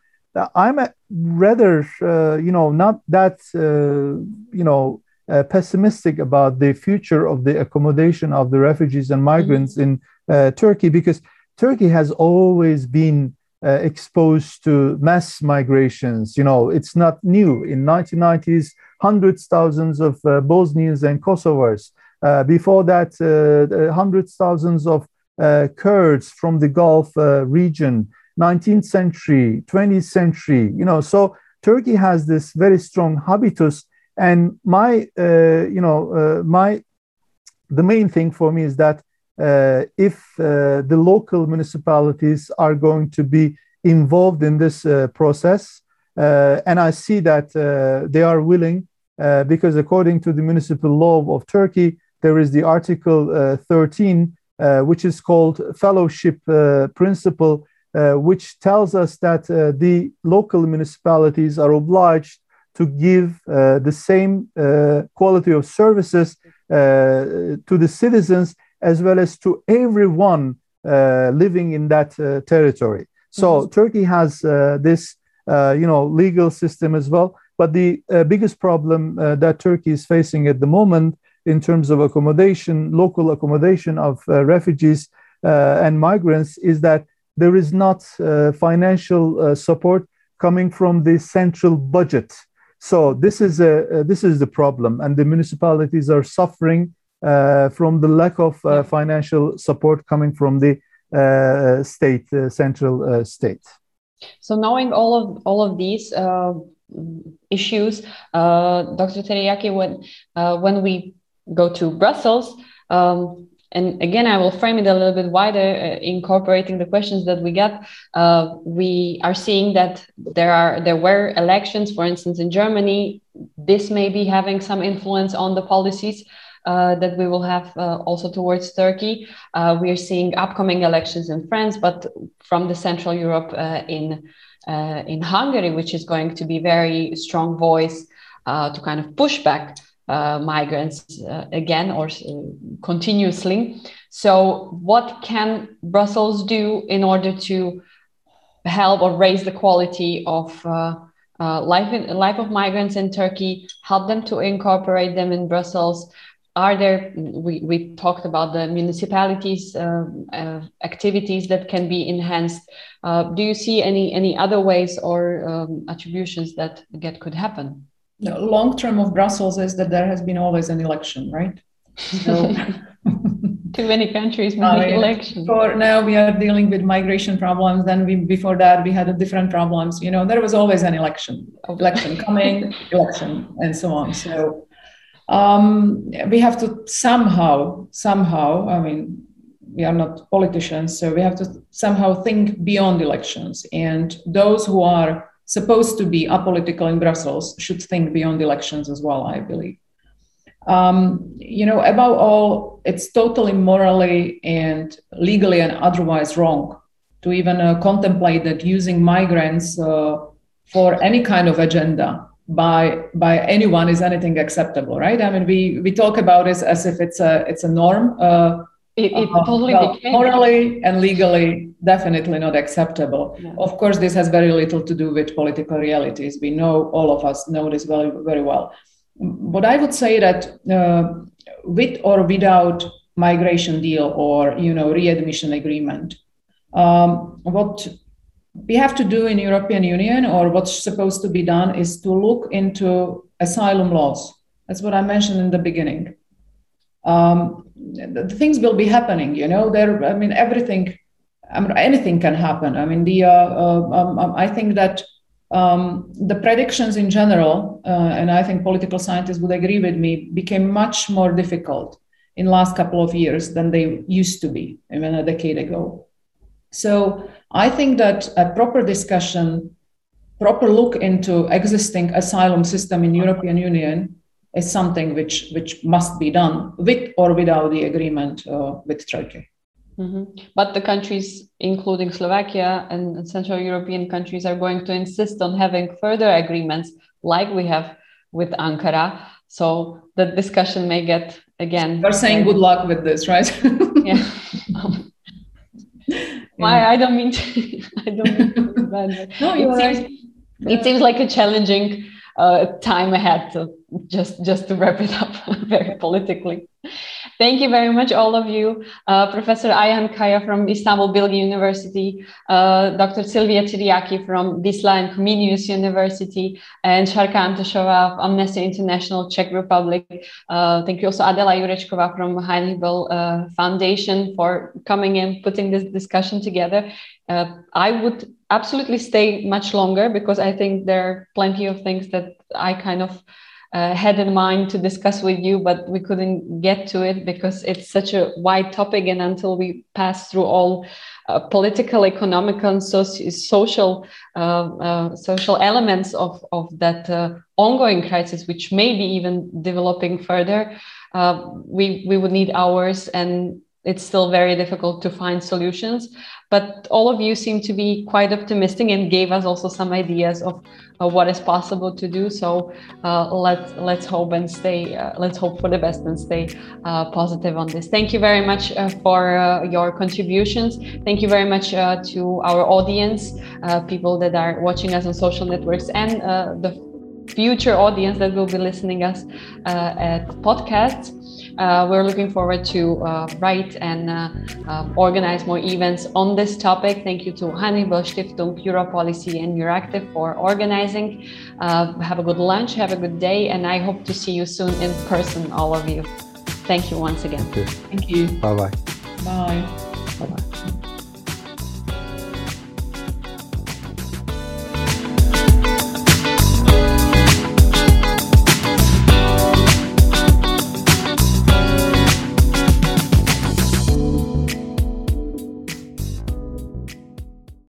S2: I'm rather, uh, you know, not that, uh, you know, uh, pessimistic about the future of the accommodation of the refugees and migrants mm-hmm. in Turkey because Turkey has always been uh, exposed to mass migrations. You know, it's not new. In 1990s, hundreds, thousands of uh, Bosnians and Kosovars. Uh, before that, uh, hundreds, thousands of uh, Kurds from the Gulf uh, region. 19th century, 20th century. You know, so Turkey has this very strong habitus. And my, you know, my the main thing for me is that if uh, the local municipalities are going to be involved in this uh, process. and I see that they are willing, because according to the municipal law of Turkey, there is the Article 13, which is called Fellowship Principle, which tells us that the local municipalities are obliged to give uh, the same uh, quality of services uh, to the citizens as well as to everyone uh, living in that uh, territory. So mm-hmm. Turkey has uh, this, you know, legal system as well. But the biggest problem that Turkey is facing at the moment in terms of accommodation, local accommodation of refugees and migrants, is that there is not financial support coming from the central budget so this is a uh, this is the problem, and the municipalities are suffering uh, from the lack of uh, financial support coming from the uh, state, uh, central uh, state.
S1: So knowing all of all of these issues, Dr. Teriaki, when when we go to Brussels. Um, and again, I will frame it a little bit wider, uh, incorporating the questions that we get. Uh, we are seeing that there are there were elections, for instance, in Germany. This may be having some influence on the policies uh, that we will have uh, also towards Turkey. Uh, we are seeing upcoming elections in France, but from the Central Europe uh, in in Hungary, which is going to be very strong voice to kind of push back uh, migrants uh, again or uh, continuously. So, what can Brussels do in order to help or raise the quality of uh, uh, life in, life of migrants in Turkey? Help them to incorporate them in Brussels. Are there? We, we talked about the municipalities uh, uh, activities that can be enhanced. Uh, do you see any any other ways or um, attributions that that could happen?
S3: the long term of Brussels is that there has been always an election, right? So,
S1: Too many countries, oh, many elections.
S3: For now, we are dealing with migration problems. Then we, before that, we had different problems. You know, there was always an election, oh. election coming, election, and so on. So um, we have to somehow, somehow. I mean, we are not politicians, so we have to somehow think beyond elections. And those who are supposed to be apolitical in Brussels should think beyond elections as well, I believe. Um, you know, above all, it's totally morally and legally and otherwise wrong to even uh, contemplate that using migrants uh, for any kind of agenda by by anyone is anything acceptable, right? I mean, we we talk about it as if it's a it's a norm. Uh,
S1: it, it uh, totally well,
S3: morally and legally definitely not acceptable. Yeah. Of course, this has very little to do with political realities. We know all of us know this very very well. But I would say that uh, with or without migration deal or you know readmission agreement, um, what we have to do in European Union or what's supposed to be done is to look into asylum laws. That's what I mentioned in the beginning um, the things will be happening. You know, there. I mean, everything. I mean, anything can happen. I mean, the. Uh, uh, um, um, I think that um, the predictions in general, uh, and I think political scientists would agree with me, became much more difficult in last couple of years than they used to be even a decade ago. So I think that a proper discussion, proper look into existing asylum system in European Union is something which which must be done with or without the agreement uh, with Turkey.
S1: Mm-hmm. But the countries, including Slovakia and Central European countries, are going to insist on having further agreements like we have with Ankara. So the discussion may get again.
S3: You're saying good luck with this, right?
S1: yeah. Why I don't mean to. I don't mean to bad, no, it seems, right. it seems like a challenging uh, time ahead. So just just to wrap it up very politically. Thank you very much, all of you. Uh, Professor Ayhan Kaya from Istanbul Bilgi University, uh, Dr. Silvia Teriaki from Wisla and Comenius University, and Sharka Antashova of Amnesty International Czech Republic. Uh, thank you also Adela Jurečková from Böll uh, Foundation for coming in, putting this discussion together. Uh, I would absolutely stay much longer because I think there are plenty of things that I kind of uh, had in mind to discuss with you, but we couldn't get to it because it's such a wide topic. And until we pass through all uh, political, economical, and soci- social uh, uh social elements of of that uh, ongoing crisis, which may be even developing further, uh, we we would need hours and it's still very difficult to find solutions but all of you seem to be quite optimistic and gave us also some ideas of uh, what is possible to do. So uh, let's let's hope and stay uh, let's hope for the best and stay uh, positive on this. Thank you very much uh, for uh, your contributions. Thank you very much to our audience people that are watching us on social networks and the future audience that will be listening us at podcasts uh, we're looking forward to uh, write and uh, um, organize more events on this topic. Thank you to Heinrich Böll Stiftung, Europolicy, and Euractiv for organizing. Uh, have a good lunch, have a good day, and I hope to see you soon in person, all of you. Thank you once again.
S3: Thank you.
S2: Bye-bye.
S3: Bye.
S2: Bye-bye.